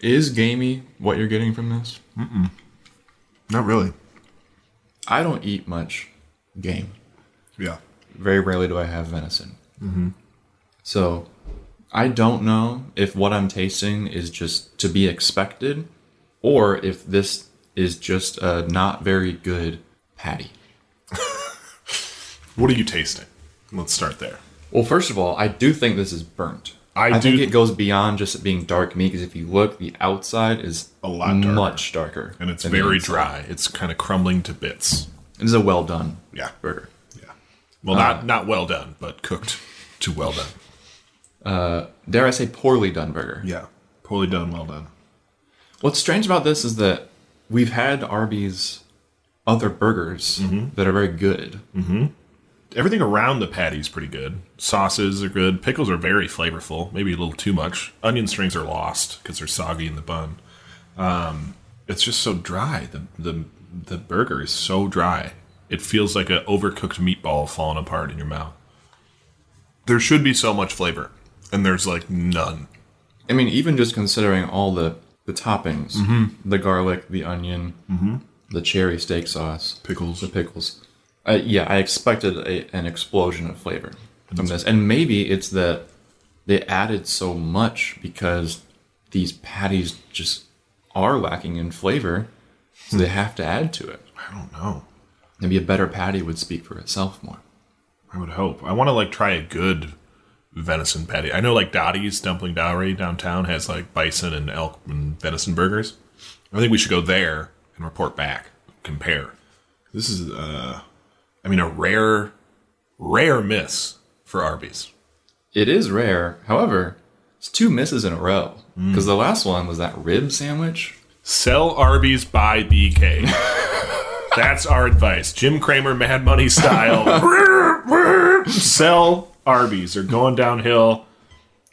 Is gamey what you're getting from this? Mm-hmm. Not really. I don't eat much game. Yeah. Very rarely do I have venison. Mm-hmm. So I don't know if what I'm tasting is just to be expected or if this is just a not very good patty. What are you tasting? Let's start there. Well, first of all, I do think this is burnt. I think do- it goes beyond just it being dark meat because if you look, the outside is A lot darker. much darker, And it's than the very inside. dry. It's kind of crumbling to bits. It is a well done Yeah. burger. Yeah. Well, not uh, not well done, but cooked to well done. Dare I say, poorly done burger. Yeah. Poorly done, well done. What's strange about this is that we've had Arby's other burgers Mm-hmm. that are very good. Everything around the patty is pretty good. Sauces are good. Pickles are very flavorful. Maybe a little too much. Onion strings are lost because they're soggy in the bun. Um, it's just so dry. The the the burger is so dry. It feels like an overcooked meatball falling apart in your mouth. There should be so much flavor, and there's like none. I mean, even just considering all the the toppings, Mm-hmm. the garlic, the onion, the cherry steak sauce, Pickles. the pickles. Uh, yeah, I expected a, an explosion of flavor from this, and maybe it's that they added so much because these patties just are lacking in flavor, so they have to add to it. I don't know. Maybe a better patty would speak for itself more. I would hope. I want to like try a good venison patty. I know like Dottie's Dumpling Dowry downtown has like bison and elk and venison burgers. I think we should go there and report back, compare. This is, uh, I mean, a rare, rare miss for Arby's. It is rare, however, it's two misses in a row because the last one was that rib sandwich. Sell Arby's buy BK. That's our advice. Jim Cramer, Mad Money style. Sell Arby's. They're going downhill.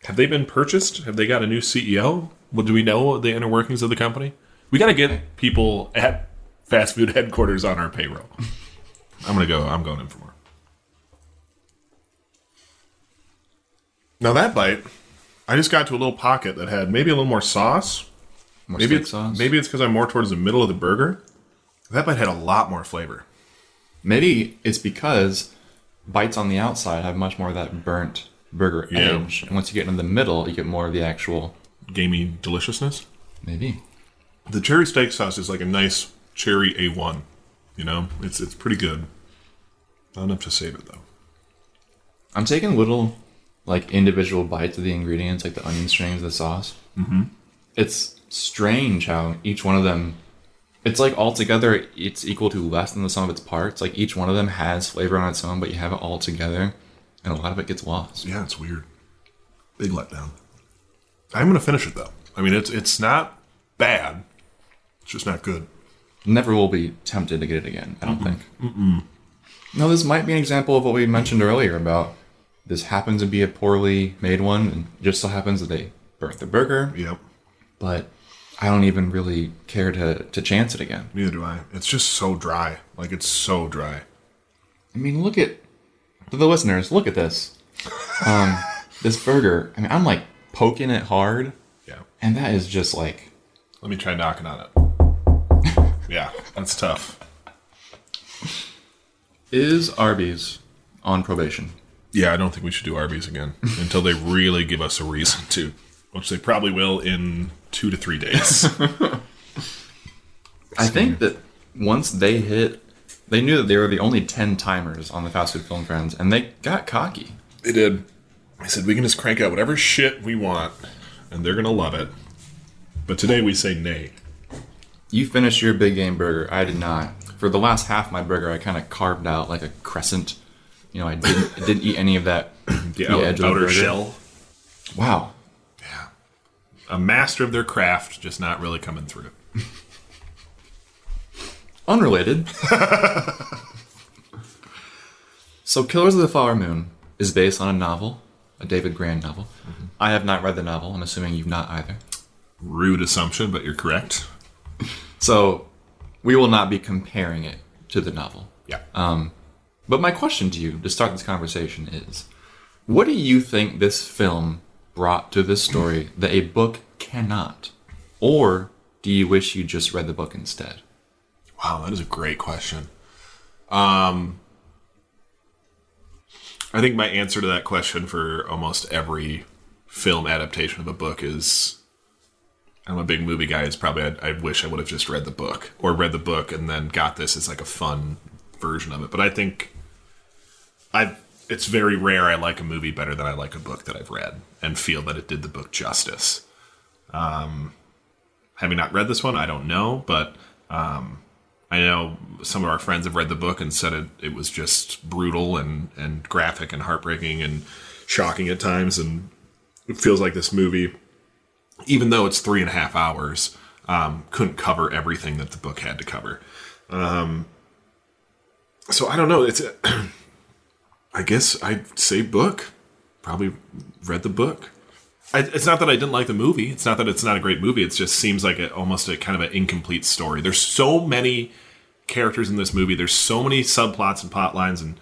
Have they been purchased? Have they got a new CEO? Well, do we know the inner workings of the company? We got to get people at fast food headquarters on our payroll. I'm gonna go. I'm going in for more. Now that bite, I just got to a little pocket that had maybe a little more sauce. More Maybe it's, sauce. maybe it's because I'm more towards the middle of the burger. That bite had a lot more flavor. Maybe it's because bites on the outside have much more of that burnt burger Yeah. edge, and once you get into the middle, you get more of the actual. Gamey deliciousness. Maybe The cherry steak sauce is like a nice cherry A1. You know, it's it's pretty good. Not enough to save it though. I'm taking little, like individual bites of the ingredients, like the onion strings, the sauce. Mm-hmm. It's strange how each one of them. It's like all together, it's equal to less than the sum of its parts. Like each one of them has flavor on its own, but you have it all together, and a lot of it gets lost. Yeah, it's weird. Big letdown. I'm gonna finish it though. I mean, it's it's not bad. It's just not good. Never will be tempted to get it again. I don't think. Mm-mm. No, this might be an example of what we mentioned earlier about this happens to be a poorly made one, and just so happens that they burnt the burger. Yep. But I don't even really care to to chance it again. Neither do I. It's just so dry. Like it's so dry. I mean, look at for the listeners. Look at this. Um, this burger. I mean, I'm like poking it hard, Yeah. and that is just like Let me try knocking on it. yeah, that's tough. is Arby's on probation. Yeah, I don't think we should do Arby's again until they really give us a reason to, which they probably will in two to three days. I think that once they hit, they knew that they were the only ten timers on the Fast Food Film Friends, and they got cocky. they did. I said we can just crank out whatever shit we want, and they're gonna love it. But today we say nay. You finished your big game burger. I did not. For the last half of my burger, I kind of carved out like a crescent. You know, I didn't I didn't eat any of that. The, The out- edge of the outer shell. Wow. A master of their craft, just not really coming through. Unrelated. so, Killers of the Flower Moon is based on a novel, a David Grann novel. Mm-hmm. I have not read the novel. I'm assuming you've not either. Rude assumption, but you're correct. So, we will not be comparing it to the novel. Yeah. Um, but my question to you to start this conversation is what do you think this film brought to this story that a book cannot? Or do you wish you just read the book instead? Wow, that is a great question. Um, I think my answer to that question for almost every film adaptation of a book is I'm a big movie guy. Is probably I, I wish I would have just read the book or read the book and then got this as like a fun version of it. But I think I it's very rare I like a movie better than I like a book that I've read and feel that it did the book justice. Um, having not read this one, I don't know, but um, I know some of our friends have read the book and said it, it was just brutal and, and graphic and heartbreaking and shocking at times. And it feels like this movie, even though it's three and a half hours, um, couldn't cover everything that the book had to cover. Um, so I don't know. It's, I guess I'd say book. Probably read the book. I, it's not that I didn't like the movie. It's not that it's not a great movie. It just seems like a, almost a kind of an incomplete story. There's so many characters in this movie. There's so many subplots and plot lines, and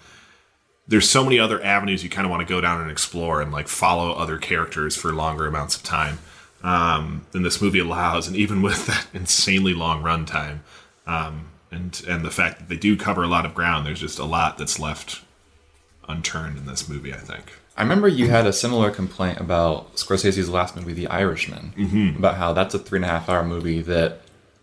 there's so many other avenues you kind of want to go down and explore and like follow other characters for longer amounts of time um, than this movie allows. And even with that insanely long runtime, um, and and the fact that they do cover a lot of ground, there's just a lot that's left unturned in this movie. I think. I remember you had a similar complaint about Scorsese's last movie, The Irishman, mm-hmm. about how that's a three and a half hour movie that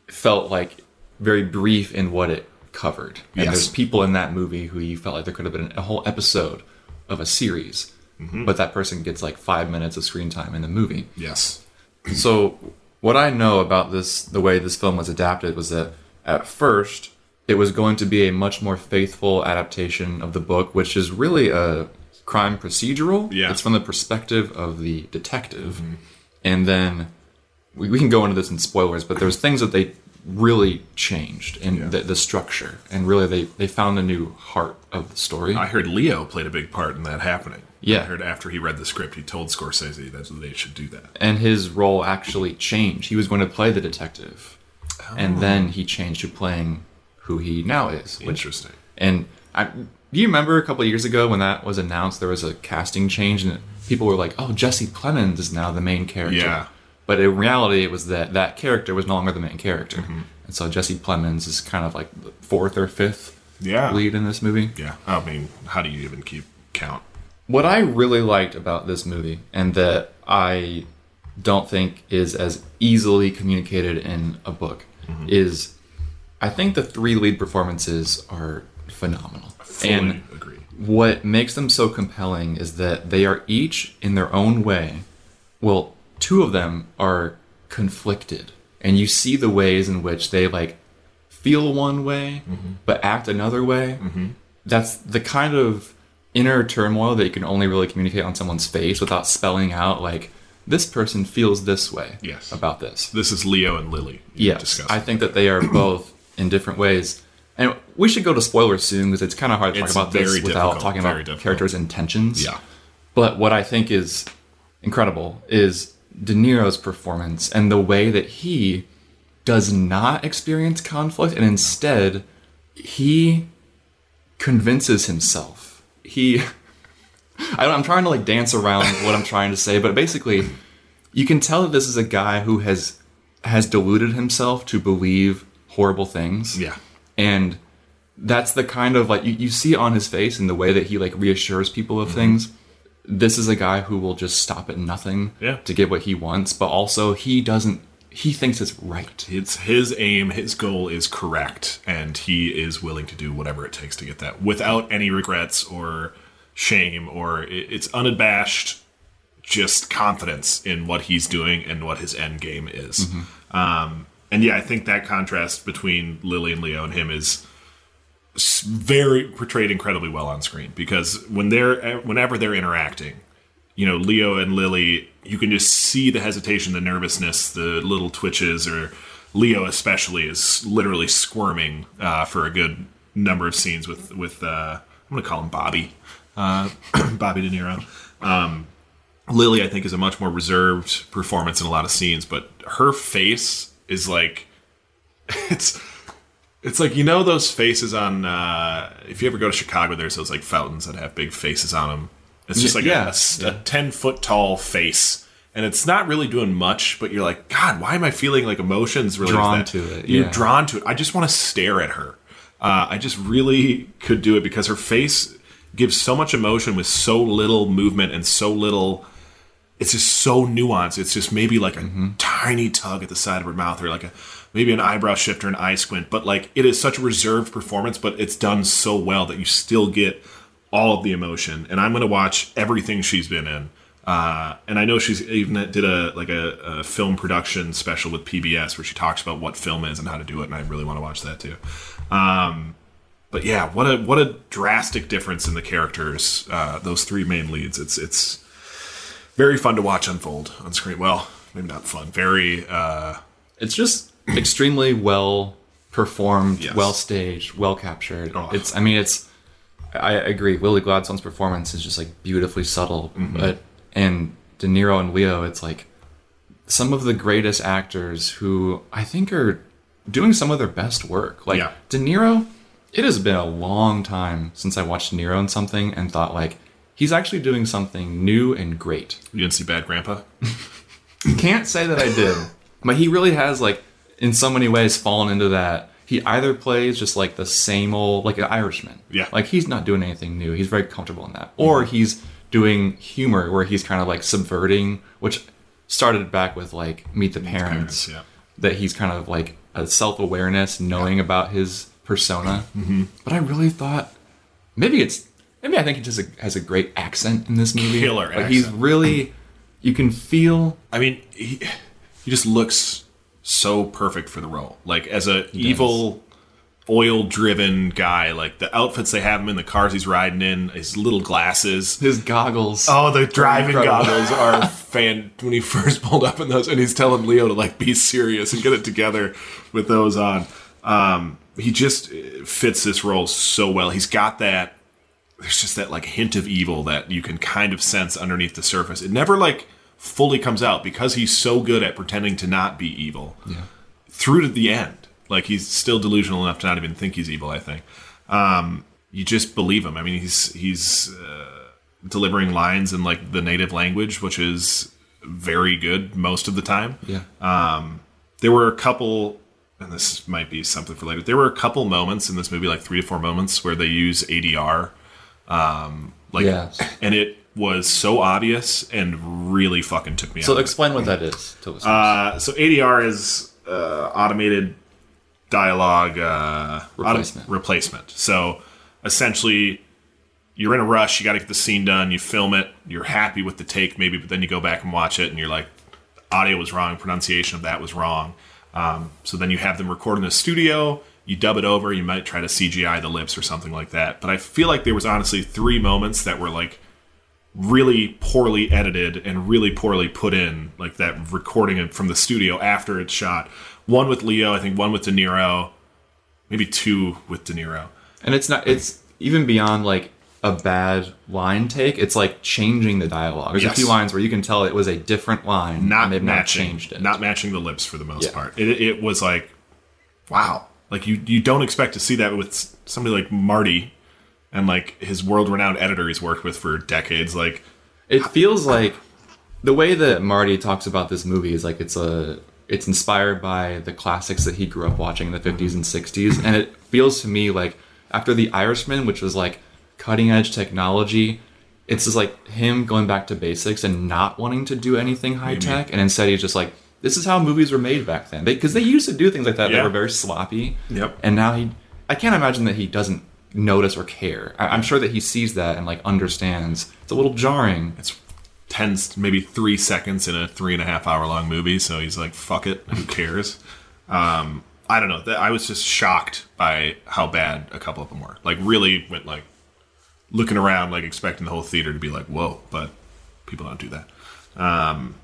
felt like very brief in what it covered. And Yes. there's people in that movie who you felt like there could have been a whole episode of a series, but that person gets like five minutes of screen time in the movie. Yes. So, what I know about this, the way this film was adapted, was that at first it was going to be a much more faithful adaptation of the book, which is really a crime procedural. Yeah. It's from the perspective of the detective. Mm-hmm. And then we, we can go into this in spoilers, but there's things that they really changed in the, the structure. And really, they, they found a new heart of the story. I heard Leo played a big part in that happening. Yeah. I heard after he read the script, he told Scorsese that they should do that. and his role actually changed. He was going to play the detective, oh. and then he changed to playing who he now is. Which, Interesting. and I, do you remember a couple of years ago when that was announced? There was a casting change, and people were like, "Oh, Jesse Plemons is now the main character." Yeah. But in reality, it was that that character was no longer the main character, Mm-hmm. and so Jesse Plemons is kind of like the fourth or fifth Yeah. lead in this movie. Yeah. I mean, how do you even keep count? What I really liked about this movie, and that I don't think is as easily communicated in a book, is I think the three lead performances are phenomenal. Fully and agree. what makes them so compelling is that they are each in their own way. Well, two of them are conflicted, and you see the ways in which they like feel one way mm-hmm. but act another way. Mm-hmm. That's the kind of inner turmoil that you can only really communicate on someone's face without spelling out like this person feels this way Yes. about this. This is Leo and Lily. Yes. I think that they are both in different ways. And we should go to spoilers soon because it's kind of hard to It's talk about this without talking about difficult. characters' intentions. Yeah. But what I think is incredible is De Niro's performance and the way that he does not experience conflict and instead he convinces himself. He I don't, I'm trying to like dance around what I'm trying to say, but basically you can tell that this is a guy who has has deluded himself to believe horrible things Yeah. and that's the kind of like you, you see on his face and the way that he like reassures people Mm-hmm. of things this is a guy who will just stop at nothing Yeah. to get what he wants but also he doesn't he thinks it's right It's his aim, his goal is correct, and he is willing to do whatever it takes to get that without any regrets or shame, or it's unabashed, just confidence in what he's doing and what his end game is. Um, and yeah, I think that contrast between Lily and Leo and him is very portrayed incredibly well on screen. Because when they're whenever they're interacting you know leo and lily you can just see the hesitation the nervousness the little twitches or leo especially is literally squirming uh, for a good number of scenes with with uh, i'm gonna call him bobby uh, bobby de niro. Um, lily i think is a much more reserved performance in a lot of scenes but her face is like it's it's like you know those faces on uh, if you ever go to Chicago, there's those like fountains that have big faces on them. It's just like a- Yeah. a, a ten foot tall face, and it's not really doing much. But you're like, God, why am I feeling like emotions really Drawn to it, You're drawn to it. I just want to stare at her. Uh, I just really could do it because her face gives so much emotion with so little movement and so little it's just so nuanced. It's just maybe like a Mm-hmm. tiny tug at the side of her mouth, or like a maybe an eyebrow shift or an eye squint. But like it is such a reserved performance, but it's done so well that you still get all of the emotion. And I'm going to watch everything she's been in. Uh, and I know she's even did a like a, a film production special with PBS where she talks about what film is and how to do it, and I really want to watch that too. Um, but yeah, what a what a drastic difference in the characters. Uh, those three main leads. It's it's very fun to watch unfold on screen. Well, maybe not fun. Very uh, it's just extremely well performed Yes. well staged well captured Oh. it's i mean it's i agree lily gladstone's performance is just like beautifully subtle Mm-hmm. but and de niro and leo it's like some of the greatest actors who i think are doing some of their best work like Yeah. de niro it has been a long time since i watched de niro in something and thought like he's actually doing something new and great you didn't see Bad Grandpa. can't say that I did, but he really has like in so many ways fallen into that. He either plays just like the same old like an Irishman, Yeah. Mm-hmm. like he's not doing anything new. He's very comfortable in that, or he's doing humor where he's kind of like subverting, which started back with like Meet the Parents. Parents, yeah. That he's kind of like a self awareness, knowing about his persona. Mm-hmm. But I really thought maybe it's maybe I think he just has a great accent in this movie. Killer like he's really you can feel I mean, he he just looks so perfect for the role. Like as a evil, oil driven guy. Like the outfits they have him in, the cars he's riding in, his little glasses. his goggles. Oh, the driving goggles are fan. When he first pulled up in those, and he's telling Leo to like be serious and get it together with those on. Um, he just fits this role so well. He's got that. There's just that like hint of evil that you can kind of sense underneath the surface. It never like fully comes out because he's so good at pretending to not be evil Yeah. through to the end. Like he's still delusional enough to not even think he's evil. I think. Um, you just believe him. I mean, he's he's uh, delivering lines in like the native language, which is very good most of the time. Yeah. There were a couple, and this might be something for later. There were a couple moments in this movie, like three to four moments, where they use ADR. Um, like, Yes. and it was so obvious and really fucking took me out. so of it. explain what that is to. Uh, so ADR is uh, automated dialogue uh, Replacement. auto- replacement. So essentially, you're in a rush. You got to get the scene done. You film it. You're happy with the take, maybe, but then you go back and watch it, and you're like, audio was wrong, pronunciation of that was wrong. Um, so then you have them record in the studio. You dub it over. You might try to CGI the lips or something like that. But I feel like there was honestly three moments that were like really poorly edited and really poorly put in, like that recording from the studio after it's shot. One with Leo, I think one with De Niro, maybe two with De Niro. And it's not. It's even beyond like a bad line take. It's like changing the dialogue. There's Yes. a few lines where you can tell it was a different line. Not matching, not changed it. not matching the lips for the most Yeah. part. It, it was like, wow, like you you don't expect to see that with somebody like Marty and like his world renowned editor he's worked with for decades. Like, It feels like the way that Marty talks about this movie is like it's a it's inspired by the classics that he grew up watching in the 50s and 60s and it feels to me like after The Irishman which was like cutting edge technology it's just like him going back to basics and not wanting to do anything high tech and instead he's just like this is how movies were made back then. Because they, used to do things like that Yeah. that were very sloppy. Yep. and now he I can't imagine that he doesn't notice or care. I, I'm sure that he sees that and like understands. It's a little jarring. It's tens maybe three seconds in a three and a half hour long movie so he's like fuck it who cares? Um i don't know. I was just shocked by how bad a couple of them were. Like really went like looking around like expecting the whole theater to be like whoa but people don't do that. Um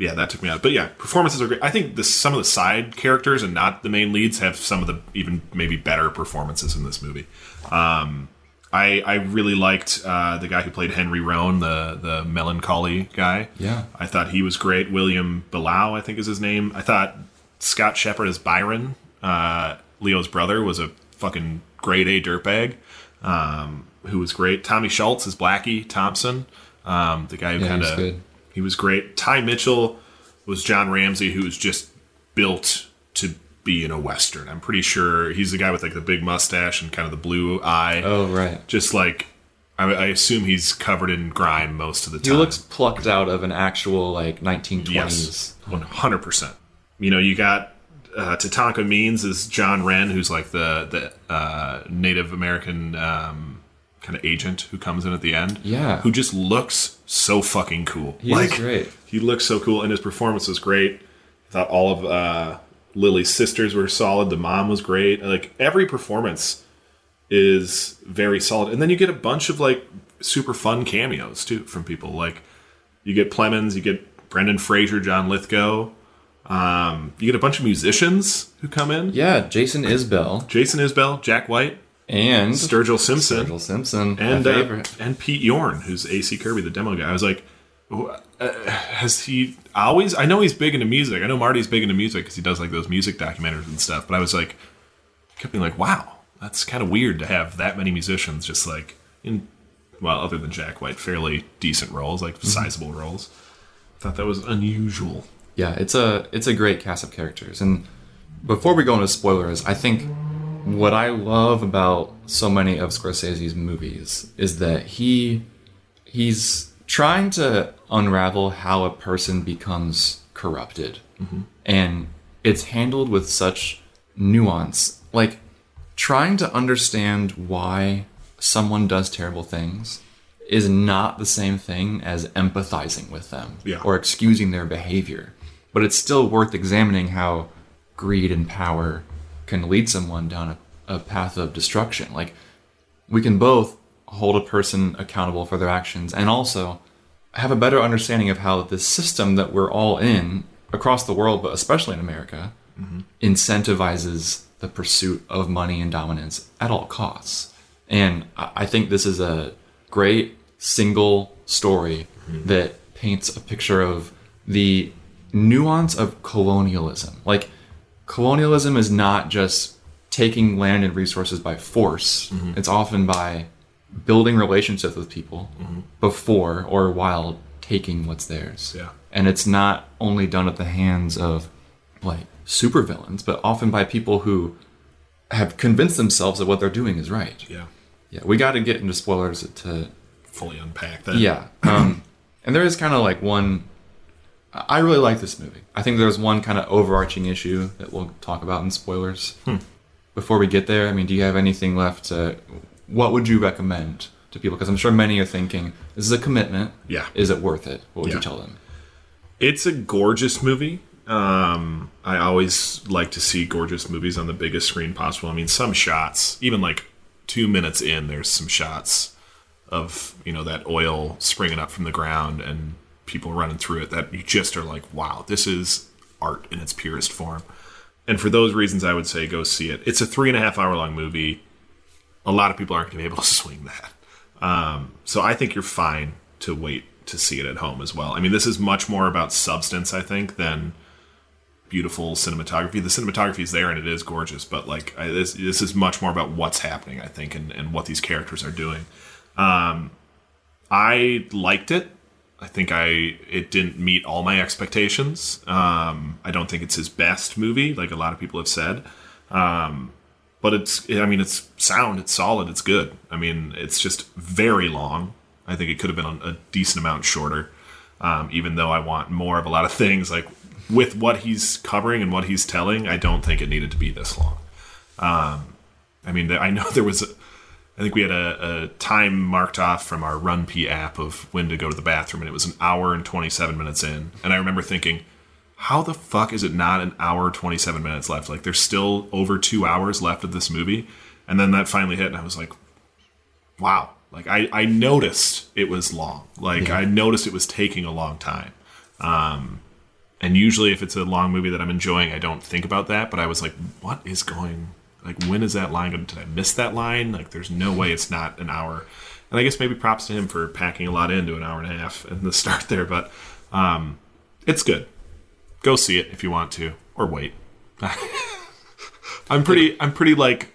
yeah that took me out but yeah performances are great i think the, some of the side characters and not the main leads have some of the even maybe better performances in this movie um I, I really liked uh, the guy who played Henry Roan, the the melancholy guy. Yeah. I thought he was great. William Belleau, I think is his name. I thought Scott Shepherd as Byron, uh, Leo's brother, was a fucking grade A dirtbag, um, who was great. Tommy Schultz as Blackie Thompson, um, the guy who Yeah, kind of good. He was great. Ty Mitchell was John Ramsey, who was just built to be in a western. I'm pretty sure he's the guy with like the big mustache and kind of the blue eye oh right just like I, I assume he's covered in grime most of the time. He looks plucked out of an actual like 1920s. yes, one hundred percent. You know, you got uh, Tatanka Means is John Wren, who's like the the uh, Native American um, kind of agent who comes in at the end. Yeah. who just looks so fucking cool. He is great. He looks so cool, and his performance was great. I thought all of uh, Lily's sisters were solid. The mom was great. Like every performance is very solid. And then you get a bunch of like super fun cameos too from people. Like you get Plemons, you get Brendan Fraser, John Lithgow. Um, you get a bunch of musicians who come in. Yeah, Jason Isbell Jason Isbell, Jack White, and Sturgill Simpson, Sturgill Simpson, and uh, and Pete Yorn, who's Acie Kirby, the demo guy. I was like, uh, has he always? I know he's big into music. I know Marty's big into music because he does like those music documentaries and stuff. But I was like, kept being like, wow, that's kind of weird to have that many musicians just like in, well, other than Jack White, fairly decent roles, like sizable roles. Thought that was unusual. yeah, it's a it's a great cast of characters. And before we go into spoilers, I think what I love about so many of Scorsese's movies is that he he's trying to unravel how a person becomes corrupted. Mm-hmm. And it's handled with such nuance. Like trying to understand why someone does terrible things is not the same thing as empathizing with them Yeah. or excusing their behavior. But it's still worth examining how greed and power can lead someone down a, a path of destruction. Like, we can both hold a person accountable for their actions and also have a better understanding of how this system that we're all in across the world, but especially in America, mm-hmm. incentivizes the pursuit of money and dominance at all costs. And I I think this is a great single story mm-hmm. that paints a picture of the nuance of colonialism. Like, colonialism is not just taking land and resources by force, it's often by building relationships with people before or while taking what's theirs. Yeah. And it's not only done at the hands of like supervillains, but often by people who have convinced themselves that what they're doing is right. Yeah, Yeah, we got to get into spoilers to fully unpack that. yeah. Um, and there is kind of like one I really like this movie. I think there's one kind of overarching issue that we'll talk about in spoilers. Hmm. Before we get there, I mean, do you have anything left? To, what would you recommend to people? Because I'm sure many are thinking, this is a commitment. Yeah. Is it worth it? What would you tell them? It's a gorgeous movie. Um, I always like to see gorgeous movies on the biggest screen possible. I mean, some shots, even like two minutes in, there's some shots of you know that oil springing up from the ground and people running through it that you just are like, wow, this is art in its purest form. And for those reasons, I would say go see it. It's a three and a half hour long movie. A lot of people aren't going to be able to swing that. Um, so I think you're fine to wait to see it at home as well. I mean, this is much more about substance, I think, than beautiful cinematography. The cinematography is there and it is gorgeous, but like I, this, this is much more about what's happening, I think, and, and what these characters are doing. Um, I liked it. I think I it didn't meet all my expectations. Um, I don't think it's his best movie, like a lot of people have said. Um, but it's I mean it's sound, it's solid, it's good. I mean it's just very long. I think it could have been a decent amount shorter. Um, even though I want more of a lot of things, like with what he's covering and what he's telling, I don't think it needed to be this long. Um, I mean, I know there was, I think we had a, a time marked off from our RunPee app of when to go to the bathroom, and it was an hour and 27 minutes in. And I remember thinking, how the fuck is it not an hour 27 minutes left? Like, there's still over two hours left of this movie. And then that finally hit, and I was like, wow. Like, I, I noticed it was long. Like, I noticed it was taking a long time. Um, and usually, if it's a long movie that I'm enjoying, I don't think about that. But I was like, what is going like when is that line did i miss that line like there's no way it's not an hour and i guess maybe props to him for packing a lot into an hour and a half in the start there but um it's good go see it if you want to or wait i'm pretty i'm pretty like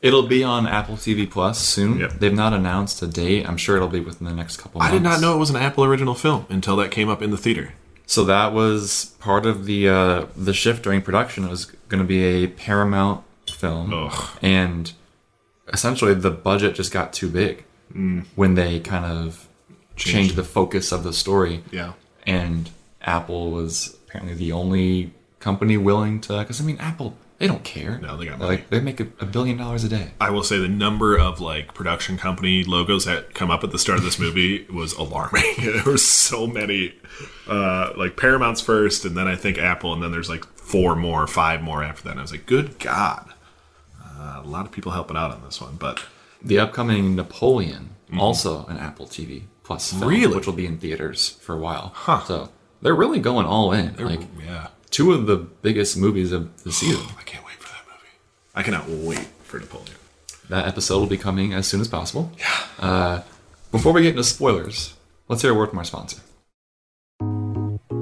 It'll be on Apple TV Plus soon. Yep. They've not announced a date. I'm sure it'll be within the next couple i did not know it was an apple original film until that came up in the theater So that was part of the uh, the shift during production. It was going to be a Paramount film, Ugh. and essentially the budget just got too big Mm. when they kind of changed the focus of the story. yeah And Apple was apparently the only company willing to. Because I mean, Apple they don't care. No, they got money. like they make a, a billion dollars a day. I will say the number of like production company logos that come up at the start of this movie was alarming. there were so many, uh, like Paramount's first, and then I think Apple, and then there's like four more, five more after that. And I was like, good God, uh, a lot of people helping out on this one. But The upcoming Napoleon, also an Apple TV Plus film, Mm-hmm. Really? which will be in theaters for a while. Huh. So they're really going all in. Like yeah, two of the biggest movies of the season. I can't wait for that movie. I cannot wait for Napoleon. That episode will be coming as soon as possible. Yeah. Uh, before we get into spoilers, let's hear a word from our sponsor.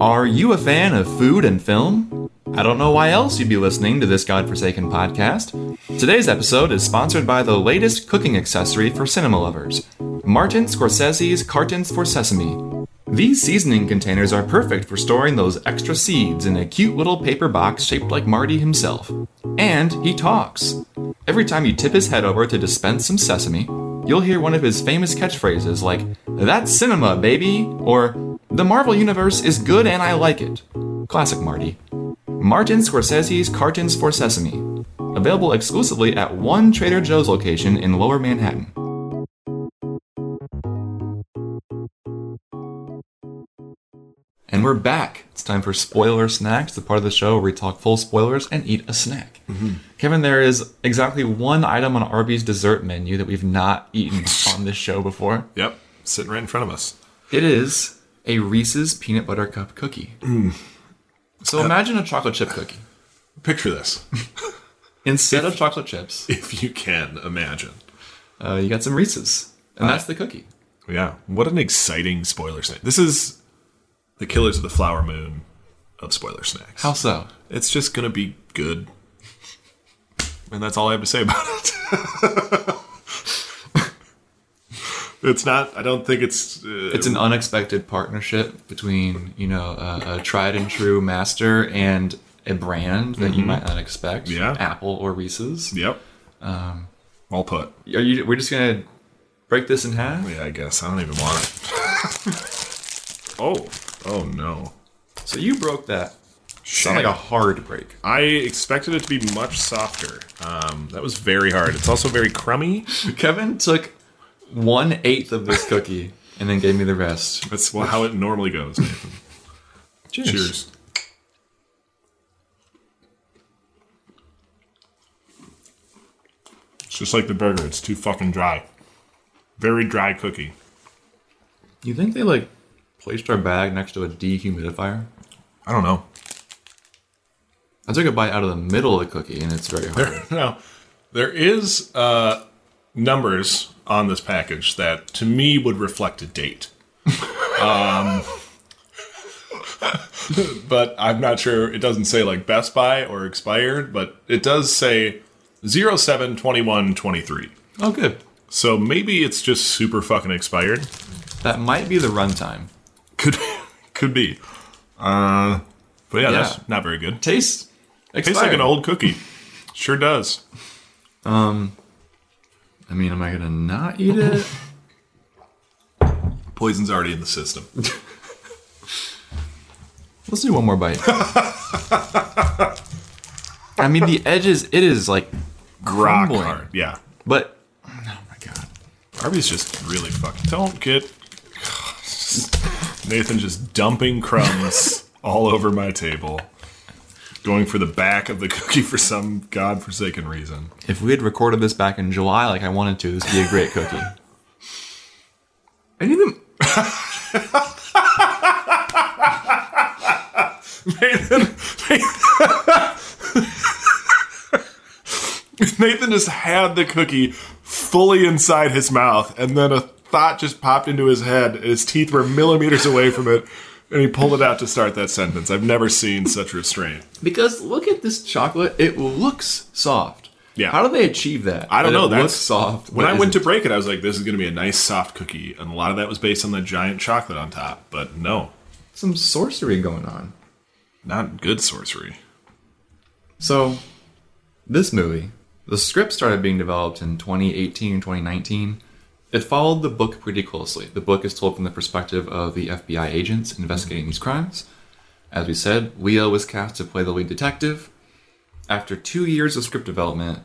Are you a fan of food and film? I don't know why else you'd be listening to this godforsaken podcast. Today's episode is sponsored by the latest cooking accessory for cinema lovers Martin Scorsese's Cartons for Sesame. These seasoning containers are perfect for storing those extra seeds in a cute little paper box shaped like Marty himself. And he talks. Every time you tip his head over to dispense some sesame, you'll hear one of his famous catchphrases like, That's cinema, baby! or The Marvel Universe is good and I like it. Classic Marty. Martin Scorsese's Cartons for Sesame. Available exclusively at one Trader Joe's location in Lower Manhattan. And we're back. It's time for Spoiler Snacks, the part of the show where we talk full spoilers and eat a snack. Mm-hmm. Kevin, there is exactly one item on Arby's dessert menu that we've not eaten on this show before. Yep, sitting right in front of us. It is a Reese's peanut butter cup cookie. So imagine a chocolate chip cookie. Picture this, Instead of chocolate chips, if you can imagine. uh, you got some Reese's, and that's the cookie. Yeah, what an exciting spoiler snack. This is the Killers of the Flower Moon of spoiler snacks. How so? It's just gonna be good, and that's all I have to say about it. it's not. I don't think it's. Uh, It's an unexpected partnership between you know a, a tried and true master and a brand that you might not expect. Yeah. Apple or Reese's. Yep. Um, all put. Are you? We're just gonna break this in half. Yeah, I guess I don't even want it. oh, oh no. So you broke that. Sound like a hard break. I expected it to be much softer. Um, that was very hard. It's also very crummy. Kevin took one eighth of this cookie and then gave me the rest. That's how it normally goes. Nathan. Cheers. Cheers. It's just like the burger. It's too fucking dry. Very dry cookie. You think they like placed our bag next to a dehumidifier? I don't know. I took a bite out of the middle of the cookie and it's very hard. Now, there is uh, numbers on this package that to me would reflect a date. um, but I'm not sure. It doesn't say like best by or expired, but it does say 07 21 23. oh, good. So maybe it's just super fucking expired. That might be the runtime. Could could be. Uh, but yeah, Yeah. that's not very good. Tastes Tastes like an old cookie. Sure does. I mean, am I gonna not eat it? Poison's already in the system. Let's do one more bite. I mean, the edges. It is like Rock crumbling. hard. Yeah. But oh my god, Arby's just really fucking. Don't get. Nathan just dumping crumbs all over my table. Going for the back of the cookie for some godforsaken reason. if we had recorded this back in July like I wanted to, this would be a great cookie. Any of them? Nathan. Nathan just had the cookie fully inside his mouth, and then a thought just popped into his head. His teeth were millimeters away from it, and he pulled it out to start that sentence. I've never seen such restraint. Because look at this chocolate. It looks soft. Yeah. How do they achieve that? I don't That know. It That's looks soft. When I went to break it, I was like, "This is going to be a nice soft cookie," and a lot of that was based on the giant chocolate on top. But no, some sorcery going on. not good sorcery. So, this movie, the script started being developed in 2018, 2019. It followed the book pretty closely. The book is told from the perspective of the FBI agents investigating these crimes. As we said, Leo was cast to play the lead detective. After two years of script development,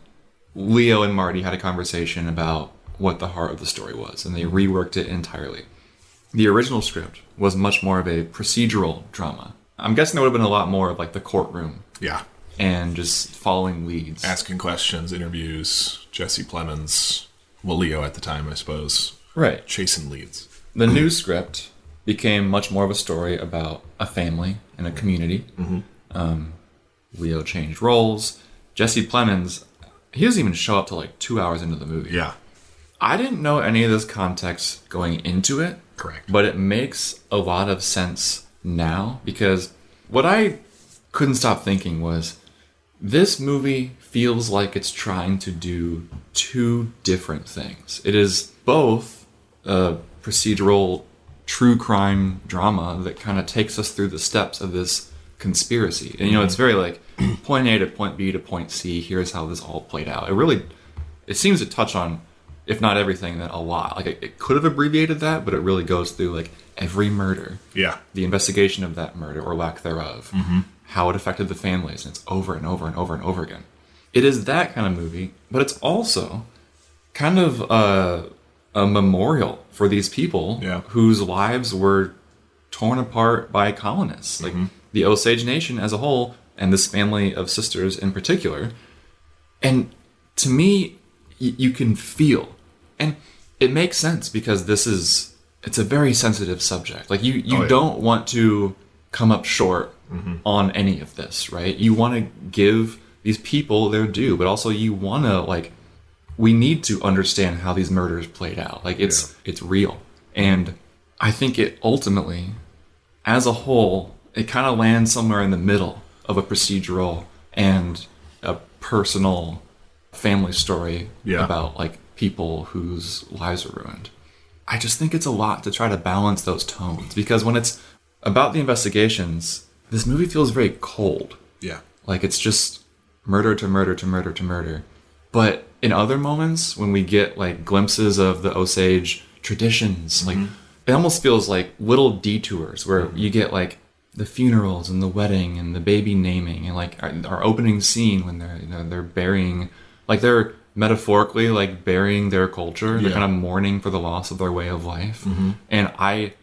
Leo and Marty had a conversation about what the heart of the story was, and they reworked it entirely. The original script was much more of a procedural drama. I'm guessing there would have been a lot more of like the courtroom Yeah, and just following leads. asking questions, interviews. Jesse Plemons, well, Leo at the time, I suppose, Right. chasing leads. The new script became much more of a story about a family and a community. Um, Leo changed roles. Jesse Plemons, he doesn't even show up till like two hours into the movie. Yeah, I didn't know any of this context going into it. Correct. But it makes a lot of sense now because what I couldn't stop thinking was this movie feels like it's trying to do two different things. It is both a procedural true crime drama that kind of takes us through the steps of this conspiracy. And you know, it's mm-hmm. very like point A to point B to point C, here's how this all played out. It really it seems to touch on if not everything then a lot. Like it, it could have abbreviated that, but it really goes through like every murder yeah, the investigation of that murder or lack thereof, mm-hmm. how it affected the families, and it's over and over and over and over again. It is that kind of movie, but it's also kind of a, a memorial for these people Yeah. whose lives were torn apart by colonists, like mm-hmm. the Osage Nation as a whole, and this family of sisters in particular. And to me, y- you can feel, and it makes sense because this is it's a very sensitive subject. Like you, you Oh, yeah. don't want to come up short mm-hmm. on any of this, right? You want to give these people their due, but also you want to like we need to understand how these murders played out. Like it's it's real, and I think it ultimately, as a whole, it kind of lands somewhere in the middle of a procedural and a personal family story Yeah. about like people whose lives are ruined. I just think it's a lot to try to balance those tones because when it's about the investigations, this movie feels very cold. yeah, Like it's just murder to murder to murder to murder. But in other moments, when we get like glimpses of the Osage traditions, like mm-hmm. it almost feels like little detours where you get like the funerals and the wedding and the baby naming and like our, our opening scene when they're you know, they're burying like they're metaphorically like burying their culture they're kind of mourning for the loss of their way of life. Mm-hmm. And i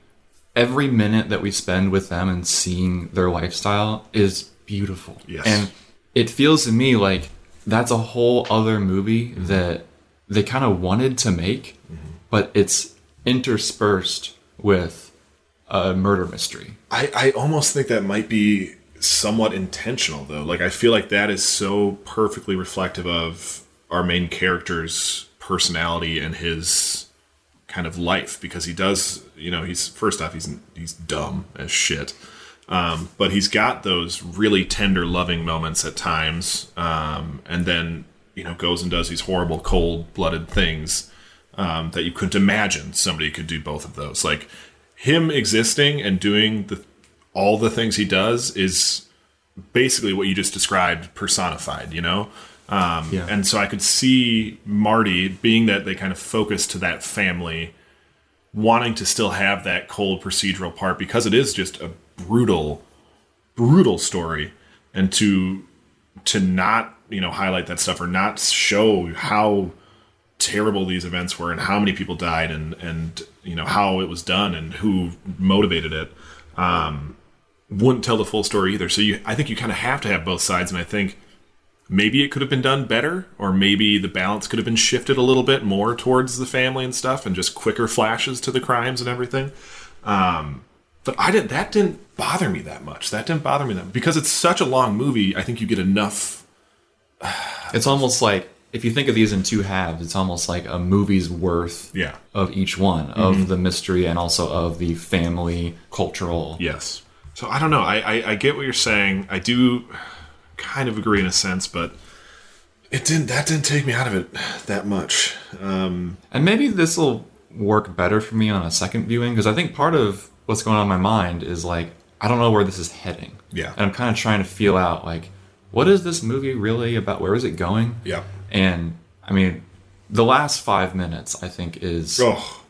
every minute that we spend with them and seeing their lifestyle is beautiful. Yes. and it feels to me like that's a whole other movie that they kind of wanted to make mm-hmm. but it's interspersed with a murder mystery. I, I almost think that might be somewhat intentional though. Like i feel like that is so perfectly reflective of our main character's personality and his kind of life because he does you know he's first off he's he's dumb as shit um, but he's got those really tender loving moments at times um, and then you know goes and does these horrible cold-blooded things um, that you couldn't imagine somebody could do both of those like him existing and doing the all the things he does is basically what you just described personified you know um, Yeah. and so i could see marty being that they kind of focus to that family wanting to still have that cold procedural part because it is just a brutal brutal story. And to to not you know highlight that stuff or not show how terrible these events were and how many people died and and you know how it was done and who motivated it um wouldn't tell the full story either. So you i think you kind of have to have both sides. And i think maybe it could have been done better or maybe the balance could have been shifted a little bit more towards the family and stuff and just quicker flashes to the crimes and everything. Um but i didn't that didn't bother me that much that didn't bother me that much. because it's such a long movie i think you get enough It's almost like if you think of these in two halves, it's almost like a movie's worth yeah of each one of the mystery and also of the family cultural. Yes. So I don't know. I, I I get what you're saying. I do kind of agree in a sense, but it didn't. That didn't take me out of it that much. Um, And maybe this will work better for me on a second viewing because I think part of what's going on in my mind is like I don't know where this is heading. Yeah. And I'm kind of trying to feel out like what is this movie really about? Where is it going? yeah. And I mean, the last five minutes I think is Oh,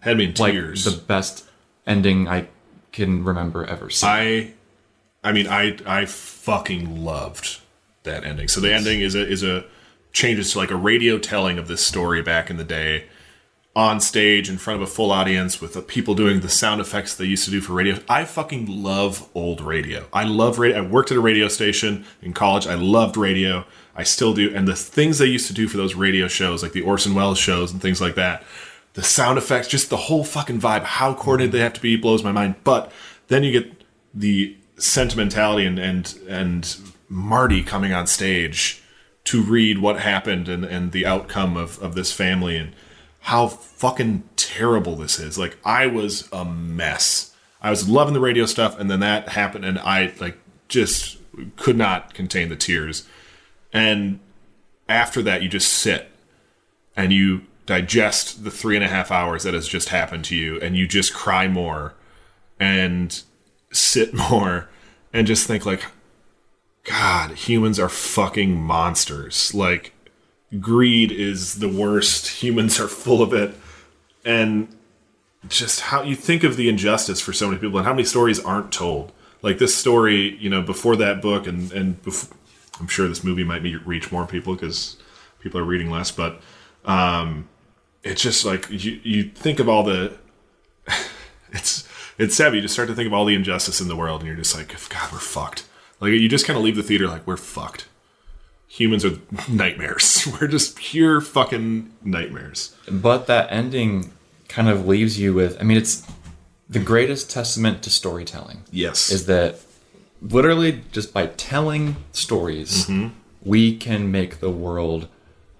had me in like tears. the best ending I can remember ever seeing. I, I mean, I I fucking loved that ending. So the ending is a is a changes to like a radio telling of this story back in the day on stage in front of a full audience with the people doing the sound effects they used to do for radio. I fucking love old radio. I love radio. I worked at a radio station in college. I loved radio. I still do. And the things they used to do for those radio shows, like the Orson Welles shows and things like that, the sound effects, just the whole fucking vibe, how coordinated they have to be blows my mind. But then you get the sentimentality and and and Marty coming on stage to read what happened and, and the outcome of, of this family and how fucking terrible this is. Like I was a mess. I was loving the radio stuff and then that happened and I like just could not contain the tears. And after that you just sit and you digest the three and a half hours that has just happened to you and you just cry more and sit more and just think like god humans are fucking monsters like greed is the worst humans are full of it and just how you think of the injustice for so many people and how many stories aren't told like this story you know before that book and and bef- i'm sure this movie might reach more people because people are reading less but um it's just like you you think of all the it's it's sad. You just start to think of all the injustice in the world, and you're just like, God, we're fucked. Like you just kind of leave the theater like we're fucked. Humans are nightmares. We're just pure fucking nightmares. but that ending kind of leaves you with I mean it's the greatest testament to storytelling. Yes. Is that literally just by telling stories mm-hmm. we can make the world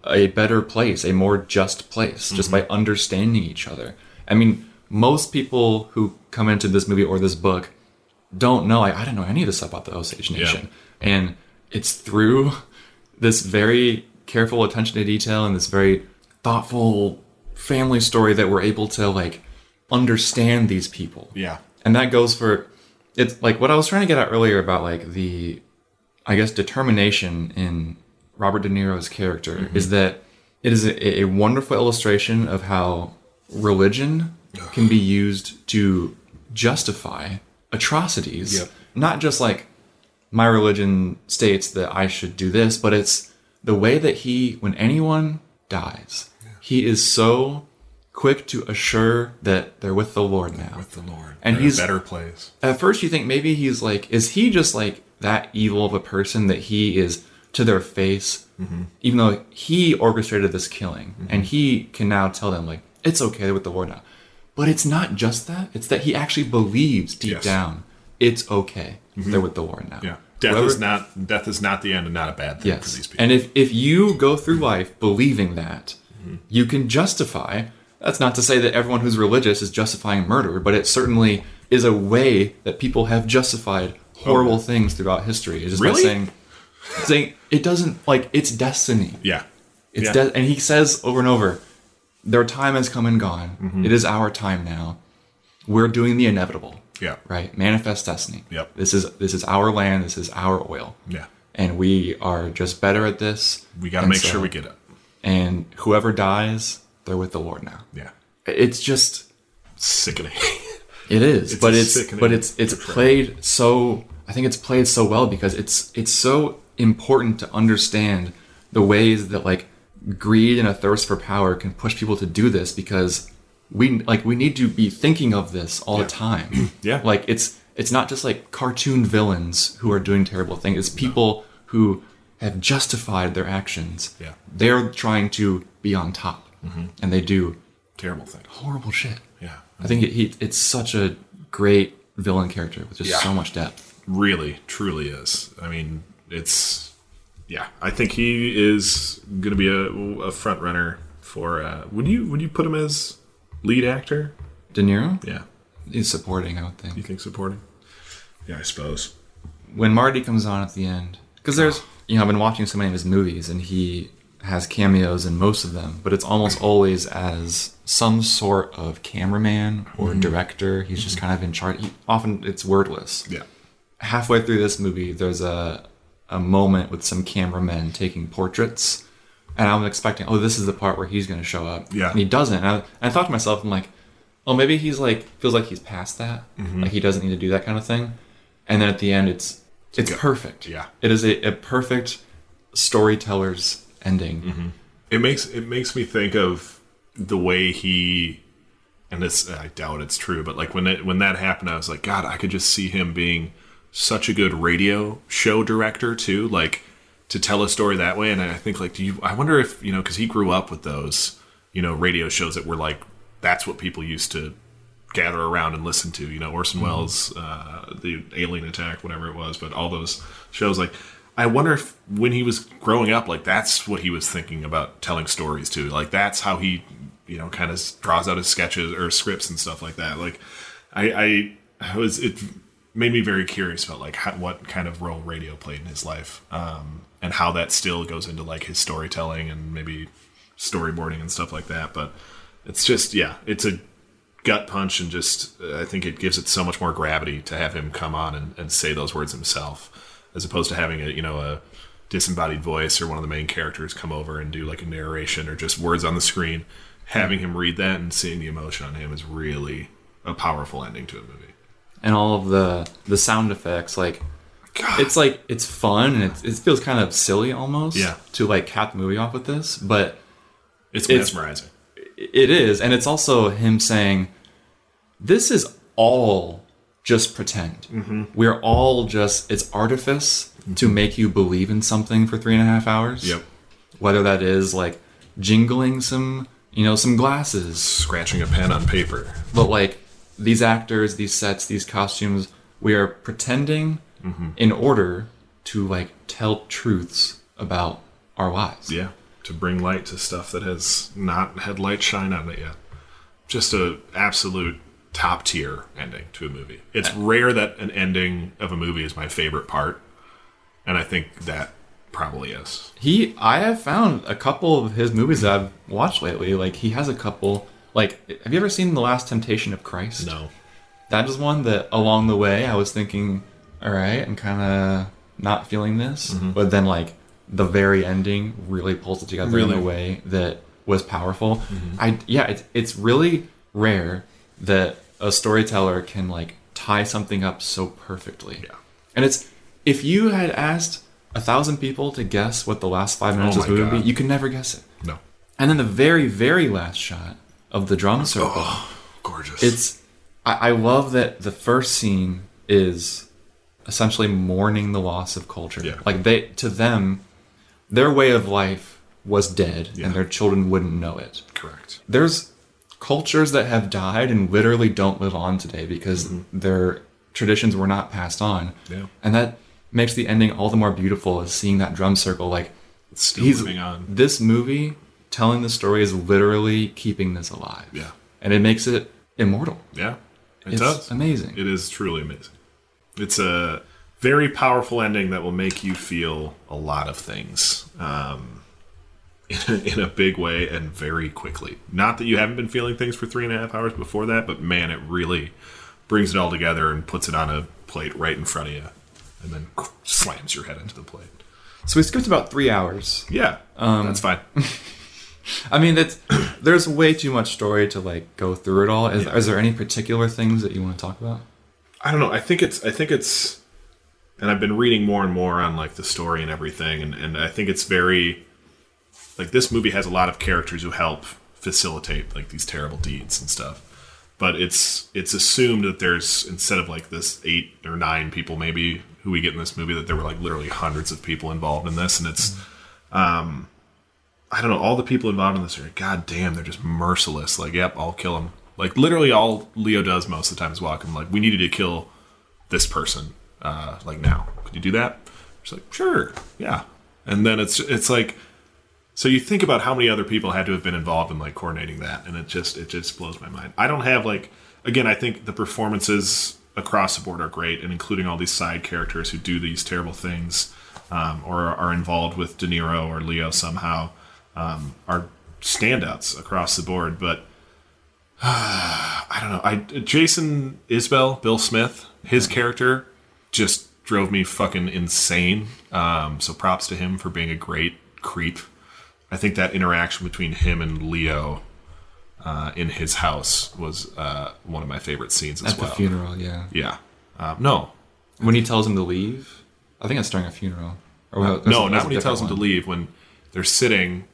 a better place, a more just place just mm-hmm. by understanding each other. I mean, most people who come into this movie or this book don't know I, I didn't know any of this stuff about the Osage Nation. And it's through this very careful attention to detail and this very thoughtful family story that we're able to like understand these people. yeah. And that goes for it's like what I was trying to get at earlier about like the I guess determination in Robert De Niro's character mm-hmm. is that it is a, a wonderful illustration of how religion can be used to justify atrocities. Yep. Not just like my religion states that I should do this, but it's the way that he, when anyone dies, he is so quick to assure that they're with the Lord now. with the Lord. And They're in a he's- better place. At first, you think maybe he's like, is he just like that evil of a person that he is to their face, mm-hmm. even though he orchestrated this killing mm-hmm. and he can now tell them, like, it's okay, they're with the Lord now. But it's not just that, it's that he actually believes deep Yes. down it's okay, they're with the Lord now. Yeah. Death Whoever- is not death is not the end and not a bad thing for Yes. these people. And if, if you go through life believing that, you can justify. That's not to say that everyone who's religious is justifying murder, but it certainly is a way that people have justified horrible things throughout history. It's just Really? by saying, saying it doesn't like it's destiny. yeah. It's yeah. de- and he says over and over, their time has come and gone. Mm-hmm. It is our time now. We're doing the inevitable. Yeah. Right. Manifest destiny. Yep. This is this is our land. This is our oil Yeah. and we are just better at this. We got to make so- sure we get it. And whoever dies, they're with the Lord now. Yeah. It's just Sickening. it is, It's but it's but it's it's played so. I think it's played so well because it's it's so important to understand the ways that like greed and a thirst for power can push people to do this because we like we need to be thinking of this all the time. Yeah. like it's it's not just like cartoon villains who are doing terrible things. It's people who have justified their actions. Yeah. they're trying to be on top, and they do Terrible things, horrible shit. Yeah. I think it, he it's such a great villain character with just Yeah. so much depth. Really, truly is. I mean, it's yeah. I think he is going to be a, a front runner for. Uh, would you would you put him as lead actor? De Niro, Yeah. he's supporting. I would think. You think think supporting? Yeah, I suppose. when Marty comes on at the end, because there's you know I've been watching so many of his movies and he has cameos in most of them, but it's almost always as some sort of cameraman or mm-hmm. director. He's just kind of in charge. He, often it's wordless. Yeah. halfway through this movie, there's a a moment with some cameramen taking portraits, and I'm expecting, oh, this is the part where he's going to show up. Yeah. and he doesn't. And I, and I thought to myself, I'm like, oh, maybe he's like feels like he's past that, Mm-hmm. like he doesn't need to do that kind of thing. And then at the end, it's it's good. perfect. Yeah. it is a, a perfect storyteller's ending. Mm-hmm. It makes it makes me think of the way he and this I doubt it's true, but like when it when that happened, I was like, God, I could just see him being such a good radio show director too, like to tell a story that way. And I think like, do you? I wonder if you know because he grew up with those you know radio shows that were like that's what people used to gather around and listen to. You know, Orson Welles, uh, the Alien Attack, whatever it was, but all those shows. Like, I wonder if when he was growing up, like that's what he was thinking about telling stories to. Like, that's how he, you know, kind of draws out his sketches or scripts and stuff like that. Like, I, I, I was it made me very curious about like how, what kind of role radio played in his life, um, and how that still goes into like his storytelling and maybe storyboarding and stuff like that. But it's just yeah, it's a gut punch and just I think it gives it so much more gravity to have him come on and, and say those words himself, as opposed to having a you know a disembodied voice or one of the main characters come over and do like a narration or just words on the screen. Having him read that and seeing the emotion on him is really a powerful ending to a movie. and all of the the sound effects like it's like it's fun and it, it feels kind of silly almost Yeah. to like cap the movie off with this but It's, It's- mesmerizing. it is and it's also him saying this is all just pretend Mm-hmm. we're all just it's artifice to make you believe in something for three and a half hours Yep. whether that is like jingling some you know some glasses Scratching a pen on paper. but like these actors, these sets, these costumes, we are pretending Mm-hmm. in order to like tell truths about our lives. Yeah, to bring light to stuff that has not had light shine on it yet. Just a absolute top tier ending to a movie. It's rare that an ending of a movie is my favorite part, and I think that probably is. He, I have found a couple of his movies that I've watched lately. Like he has a couple. Like, have you ever seen The Last Temptation of Christ? No, That is one that along the way I was thinking, all right, I'm kind of not feeling this, mm-hmm. but then like the very ending really pulls it together in a way that was powerful. Mm-hmm. I yeah, it's it's really rare that a storyteller can like tie something up so perfectly. Yeah. And it's if you had asked a thousand people to guess what the last five oh minutes Oh of this movie would be, you could never guess it. No. And then the very, very last shot of the drum oh, circle. Oh, Gorgeous. It's I, I love that the first scene is essentially mourning the loss of culture. Yeah. Like they to them, their way of life was dead Yeah. and their children wouldn't know it. correct. There's cultures that have died and literally don't live on today because their traditions were not passed on. Mm-hmm. Yeah. And that makes the ending all the more beautiful as seeing that drum circle like It's still he's moving on. this movie telling the story is literally keeping this alive. Yeah. And it makes it immortal. Yeah. It It's does. amazing. It is truly amazing. It's a very powerful ending that will make you feel a lot of things um, in, a, in a big way and very quickly. Not that you haven't been feeling things for three and a half hours before that, but man, it really brings it all together and puts it on a plate right in front of you and then slams your head into the plate. So we skipped about three hours. Yeah, Um, that's fine. I mean, that's there's way too much story to like go through it all. Is, Yeah. is there any particular things that you want to talk about? I don't know. I think it's. I think it's. And I've been reading more and more on like the story and everything, and, and I think it's very. Like this movie has a lot of characters who help facilitate like these terrible deeds and stuff, but it's it's assumed that there's instead of like this eight or nine people maybe who we get in this movie that there were like literally hundreds of people involved in this, and it's. um I don't know. All the people involved in this are god damn. They're just merciless. Like, yep, I'll kill him. Like, literally, all Leo does most of the time is walk him. Like, we needed to kill this person. Uh, like now, could you do that? It's like, sure, yeah. And then it's it's like, so you think about how many other people had to have been involved in like coordinating that, and it just it just blows my mind. I don't have like, again, I think the performances across the board are great, and including all these side characters who do these terrible things, um, or are involved with De Niro or Leo somehow um, are standouts across the board. But I don't know. I Jason Isbell, Bill Smith, his character just drove me fucking insane. Um, so props to him for being a great creep. I think that interaction between him and Leo uh, in his house was uh, one of my favorite scenes as At well. the funeral, yeah. Yeah. Um, no, When he tells him to leave, I think it's during a funeral. Or well, no, a- not when he tells him to leave. When they're sitting,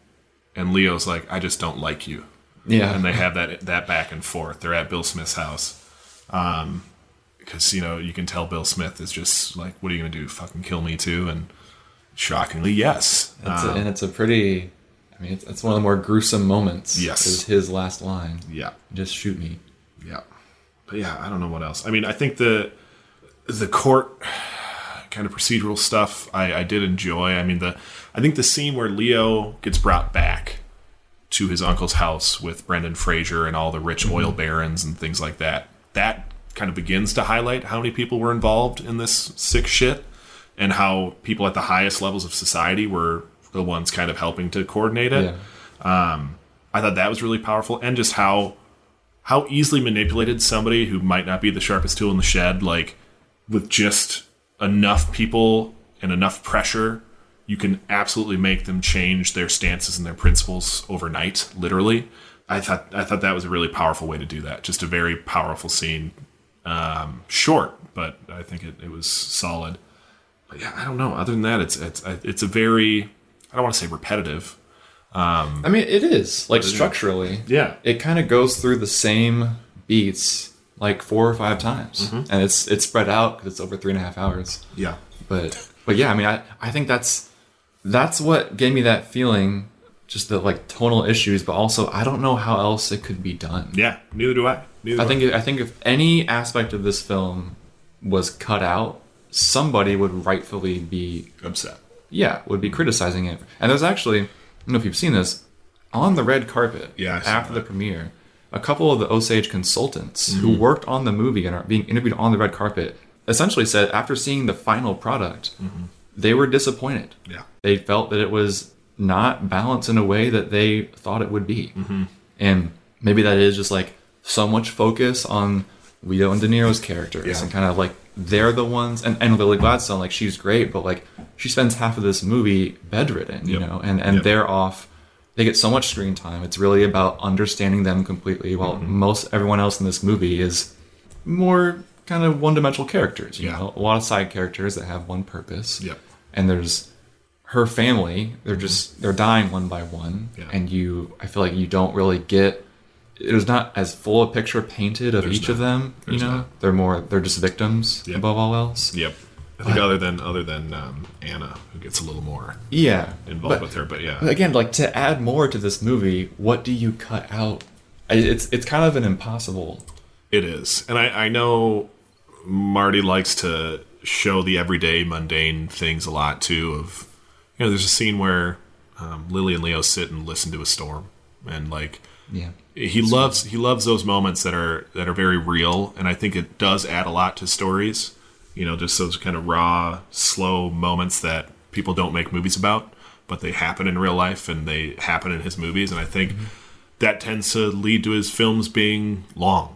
and Leo's like, "I just don't like you." Yeah, and they have that that back and forth. They're at Bill Smith's house, um, because you know you can tell Bill Smith is just like, "What are you gonna do? Fucking kill me too?" And shockingly, yes. It's a, Um, and it's a pretty. I mean, it's, it's one of the more gruesome moments. Yes. is his last line. yeah, Just shoot me. yeah. But yeah, I don't know what else. I mean, I think the the court kind of procedural stuff I, I did enjoy. I mean, the I think the scene where Leo gets brought back to his uncle's house with Brendan Fraser and all the rich mm-hmm. oil barons and things like that. That kind of begins to highlight how many people were involved in this sick shit and how people at the highest levels of society were the ones kind of helping to coordinate it. Yeah, um, I thought that was really powerful, and just how how easily manipulated somebody who might not be the sharpest tool in the shed, like with just enough people and enough pressure, you can absolutely make them change their stances and their principles overnight, literally. I thought I thought that was a really powerful way to do that. Just a very powerful scene. Um, short, but I think it, it was solid. But yeah, I don't know. Other than that, it's it's it's a very I don't want to say repetitive. Um, I mean, it is like structurally. Yeah. it kind of goes through the same beats like four or five times, Mm-hmm. and it's it's spread out because it's over three and a half hours. Yeah. But but yeah, I mean, I I think that's that's what gave me that feeling, just the like tonal issues, but also I don't know how else it could be done. Yeah, neither do I. Neither I do think I think if any aspect of this film was cut out, somebody would rightfully be upset. yeah would be criticizing it. And there's actually I don't know if you've seen this on the red carpet Yeah, after that. the premiere. A couple of the Osage consultants Mm-hmm. who worked on the movie and are being interviewed on the red carpet essentially said after seeing the final product, Mm-hmm. They were disappointed. Yeah. They felt that it was not balanced in a way that they thought it would be. Mm-hmm. And maybe that is just like so much focus on Leo and De Niro's characters Yeah. and kind of like they're the ones and, and Lily Gladstone, like she's great, but like she spends half of this movie bedridden, you Yep. know, and, and Yep. they're off they get so much screen time. It's really about understanding them completely, while Mm-hmm. most everyone else in this movie is more kind of one-dimensional characters. You Yeah. know, a lot of side characters that have one purpose. Yep. And there's her family. They're just they're dying one by one, Yeah. and you. I feel like you don't really get. It, there's not as full a picture painted of There's each of them. There's you know, not. they're more. They're just victims Yep. above all else. Yep. I think other than other than um, Anna, who gets a little more Yeah. involved But- with her, but yeah, But again, like to add more to this movie, what do you cut out? It's it's kind of an impossible. It is. And I, I know Marty likes to show the everyday mundane things a lot too of you know, there's a scene where um, Lily and Leo sit and listen to a storm and like Yeah. he loves he loves those moments that are that are very real and I think it does add a lot to stories. You know, just those kind of raw, slow moments that people don't make movies about, but they happen in real life and they happen in his movies and I think that tends to lead to his films being long.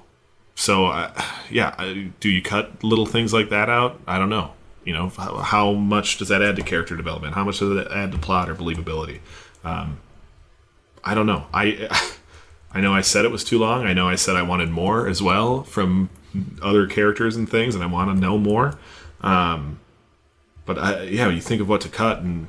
So, uh, yeah, I- do you cut little things like that out? I don't know. You know, how, how much does that add to character development? How much does that add to plot or believability? Um, I don't know. I I know I said it was too long. I know I said I wanted more as well from other characters and things, and I want to know more. Um, but I, yeah, you think of what to cut, and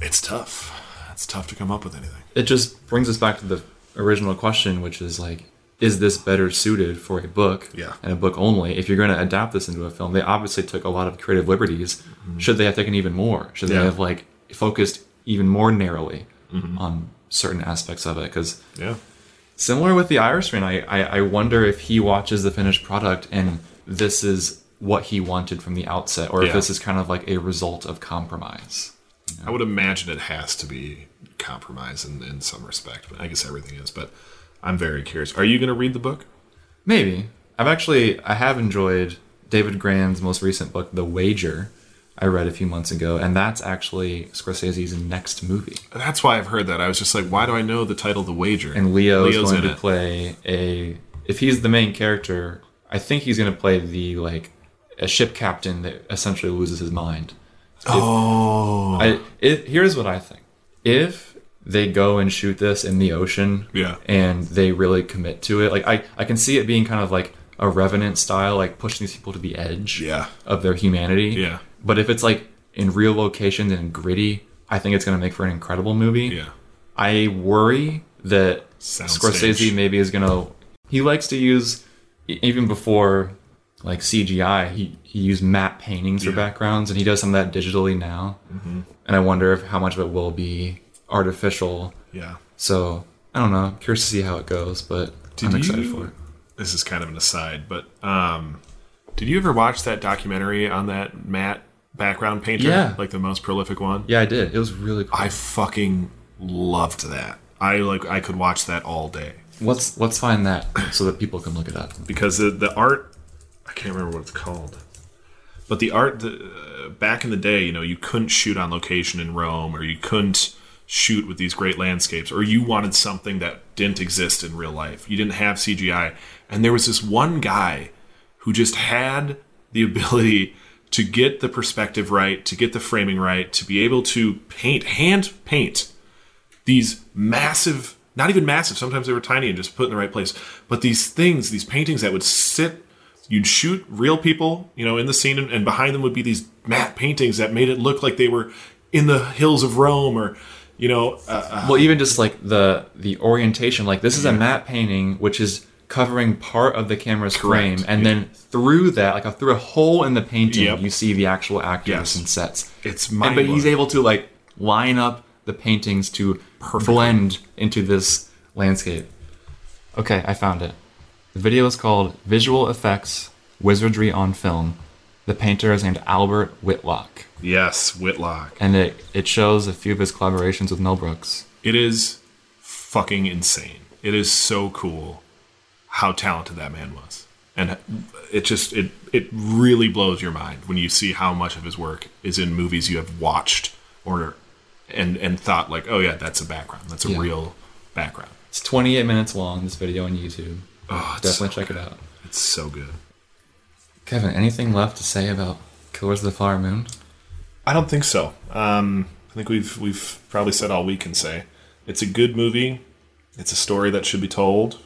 it's tough. It's tough to come up with anything. It just brings us back to the original question, which is like, is this better suited for a book Yeah. and a book only? If you're going to adapt this into a film, they obviously took a lot of creative liberties. Should they have taken even more? Should they Mm-hmm. Yeah. have like focused even more narrowly Mm-hmm. on certain aspects of it? Because Yeah. Similar with the Irishman, I, I, I wonder if he watches the finished product and this is what he wanted from the outset, or if this is kind of like a result of compromise. I would imagine it has to be compromise in, in some respect, but I guess everything is. But I'm very curious. Are you going to read the book? Maybe. I've actually I have enjoyed David Grann's most recent book, The Wager. I read a few months ago, and that's actually Scorsese's next movie. That's why I've heard that. I was just like, why do I know the title The Wager? And Leo is Leo's going to it. play a if he's the main character, I think he's going to play the like a ship captain that essentially loses his mind. Oh, I it, here's what I think. If they go and shoot this in the ocean, Yeah. and they really commit to it, like I I can see it being kind of like a revenant style, like pushing these people to the edge Yeah. of their humanity. Yeah. But if it's like in real locations and gritty, I think it's going to make for an incredible movie. yeah. I worry that Soundstage. Scorsese maybe is gonna. He likes to use even before like CGI. He he used matte paintings for Yeah. Mm-hmm. backgrounds, and he does some of that digitally now. And I wonder if how much of it will be artificial. Yeah. So I don't know. I'm curious to see how it goes, but Did I'm excited you- for it. This is kind of an aside, but um, did you ever watch that documentary on that matte background painter? Yeah. Like the most prolific one? Yeah, I did. It was really cool. I fucking loved that. I like I could watch that all day let's let's find that so that people can look it up. because the the art I can't remember what it's called. But the art the, uh, back in the day, you know, you couldn't shoot on location in Rome or you couldn't shoot with these great landscapes or you wanted something that didn't exist in real life. You didn't have CGI. And there was this one guy who just had the ability to get the perspective right, to get the framing right, to be able to paint, hand paint these massive, not even massive, sometimes they were tiny and just put in the right place, but these things, these paintings that would sit, you'd shoot real people, you know, in the scene, and, behind them would be these matte paintings that made it look like they were in the hills of Rome or, you know, uh, uh, Well, even just like the the orientation, like this is a matte painting which is covering part of the camera's Correct. frame, and then through that, like through a hole in the painting, Yep. you see the actual actors Yes. and sets. It's And- but he's able to like line up the paintings to blend into this landscape. Okay, I found it. The video is called "Visual Effects Wizardry on Film." The painter is named Albert Whitlock, yes, Whitlock. and it it shows a few of his collaborations with Mel Brooks. It is fucking insane. It is so cool how talented that man was. And it just it it really blows your mind when you see how much of his work is in movies you have watched or and and thought like, "Oh yeah, that's a background. That's a Yeah. real background." It's 28 minutes long, this video on YouTube. Oh, Definitely so check it out. It's so good. Kevin, anything left to say about Killers of the Flower Moon? I don't think so. Um, I think we've we've probably said all we can say. It's a good movie. It's a story that should be told.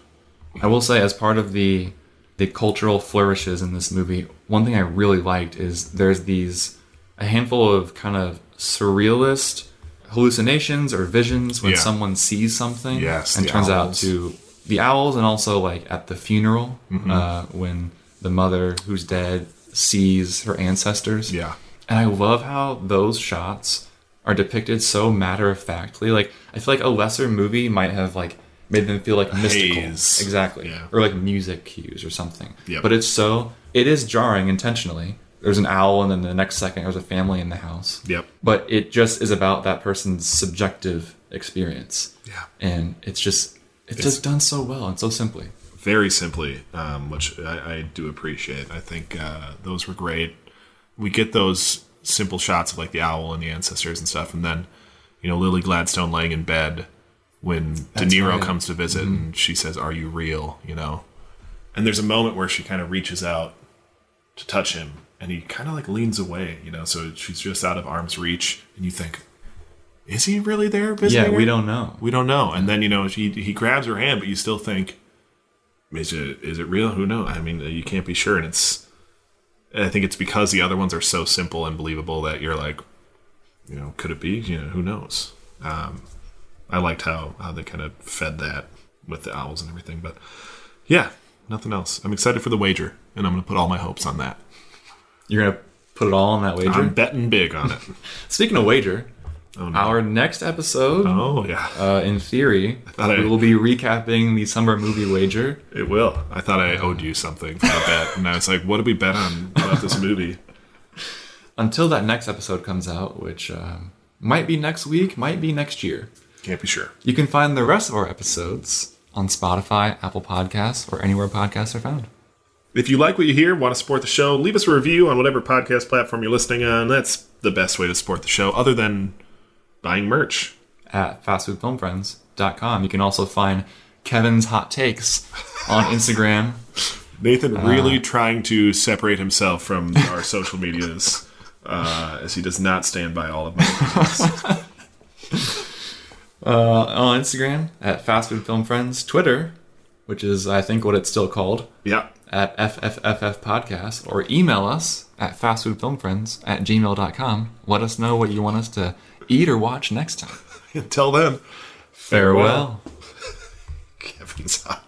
I will say, as part of the the cultural flourishes in this movie, one thing I really liked is there's these a handful of kind of surrealist hallucinations or visions when Yeah. someone sees something Yes, and turns out to the owls and also like at the funeral Mm-hmm. uh, when the mother who's dead sees her ancestors Yeah. And I love how those shots are depicted so matter of factly. Like I feel like a lesser movie might have like made them feel like mystical, Haze. exactly, Yeah. or like music cues or something. Yep. But it's so it is jarring intentionally. There's an owl, and then the next second there's a family in the house. Yep. But it just is about that person's subjective experience. Yeah. And it's just it's, just done so well and so simply. very simply, um, which I, I do appreciate. I think uh, those were great. We get those simple shots of like the owl and the ancestors and stuff, and then you know Lily Gladstone laying in bed when That's De Niro right. comes to visit, mm-hmm. and she says, "Are you real?" You know, and there's a moment where she kind of reaches out to touch him, and he kind of like leans away. You know, so she's just out of arm's reach, and you think, "Is he really there?" Visiting Yeah, we her? don't know. We don't know. And then you know he he grabs her hand, but you still think, is it is it real? Who knows? I mean, you can't be sure. And it's I think it's because the other ones are so simple and believable that you're like, you know, could it be? You know, who knows? Um, I liked how how they kind of fed that with the owls and everything. But yeah, nothing else. I'm excited for the wager, and I'm going to put all my hopes on that. You're gonna put it all on that wager. I'm betting big on it. Speaking of wager, Oh, no. our next episode oh yeah, uh, in theory, thought I- we will be recapping the summer movie wager. it will. I thought I owed you something a bet, and I was like, what did we bet on about this movie? Until that next episode comes out, which um, might be next week, might be next year. Can't be sure. You can find the rest of our episodes on Spotify, Apple Podcasts, or anywhere podcasts are found. If you like what you hear, want to support the show, leave us a review on whatever podcast platform you're listening on. That's the best way to support the show, other than buying merch. At fastfoodfilmfriends.com. You can also find Kevin's hot takes on Instagram. Nathan really trying to separate himself from our social medias, uh, as he does not stand by all of my opinions. Uh, on Instagram at Fast Food Film Friends, Twitter, which is I think what it's still called, yeah. at FFFF Podcast, or email us at fastfoodfilmfriends at gmail.com. Let us know what you want us to eat or watch next time. Until then, farewell. farewell. Kevin's hot.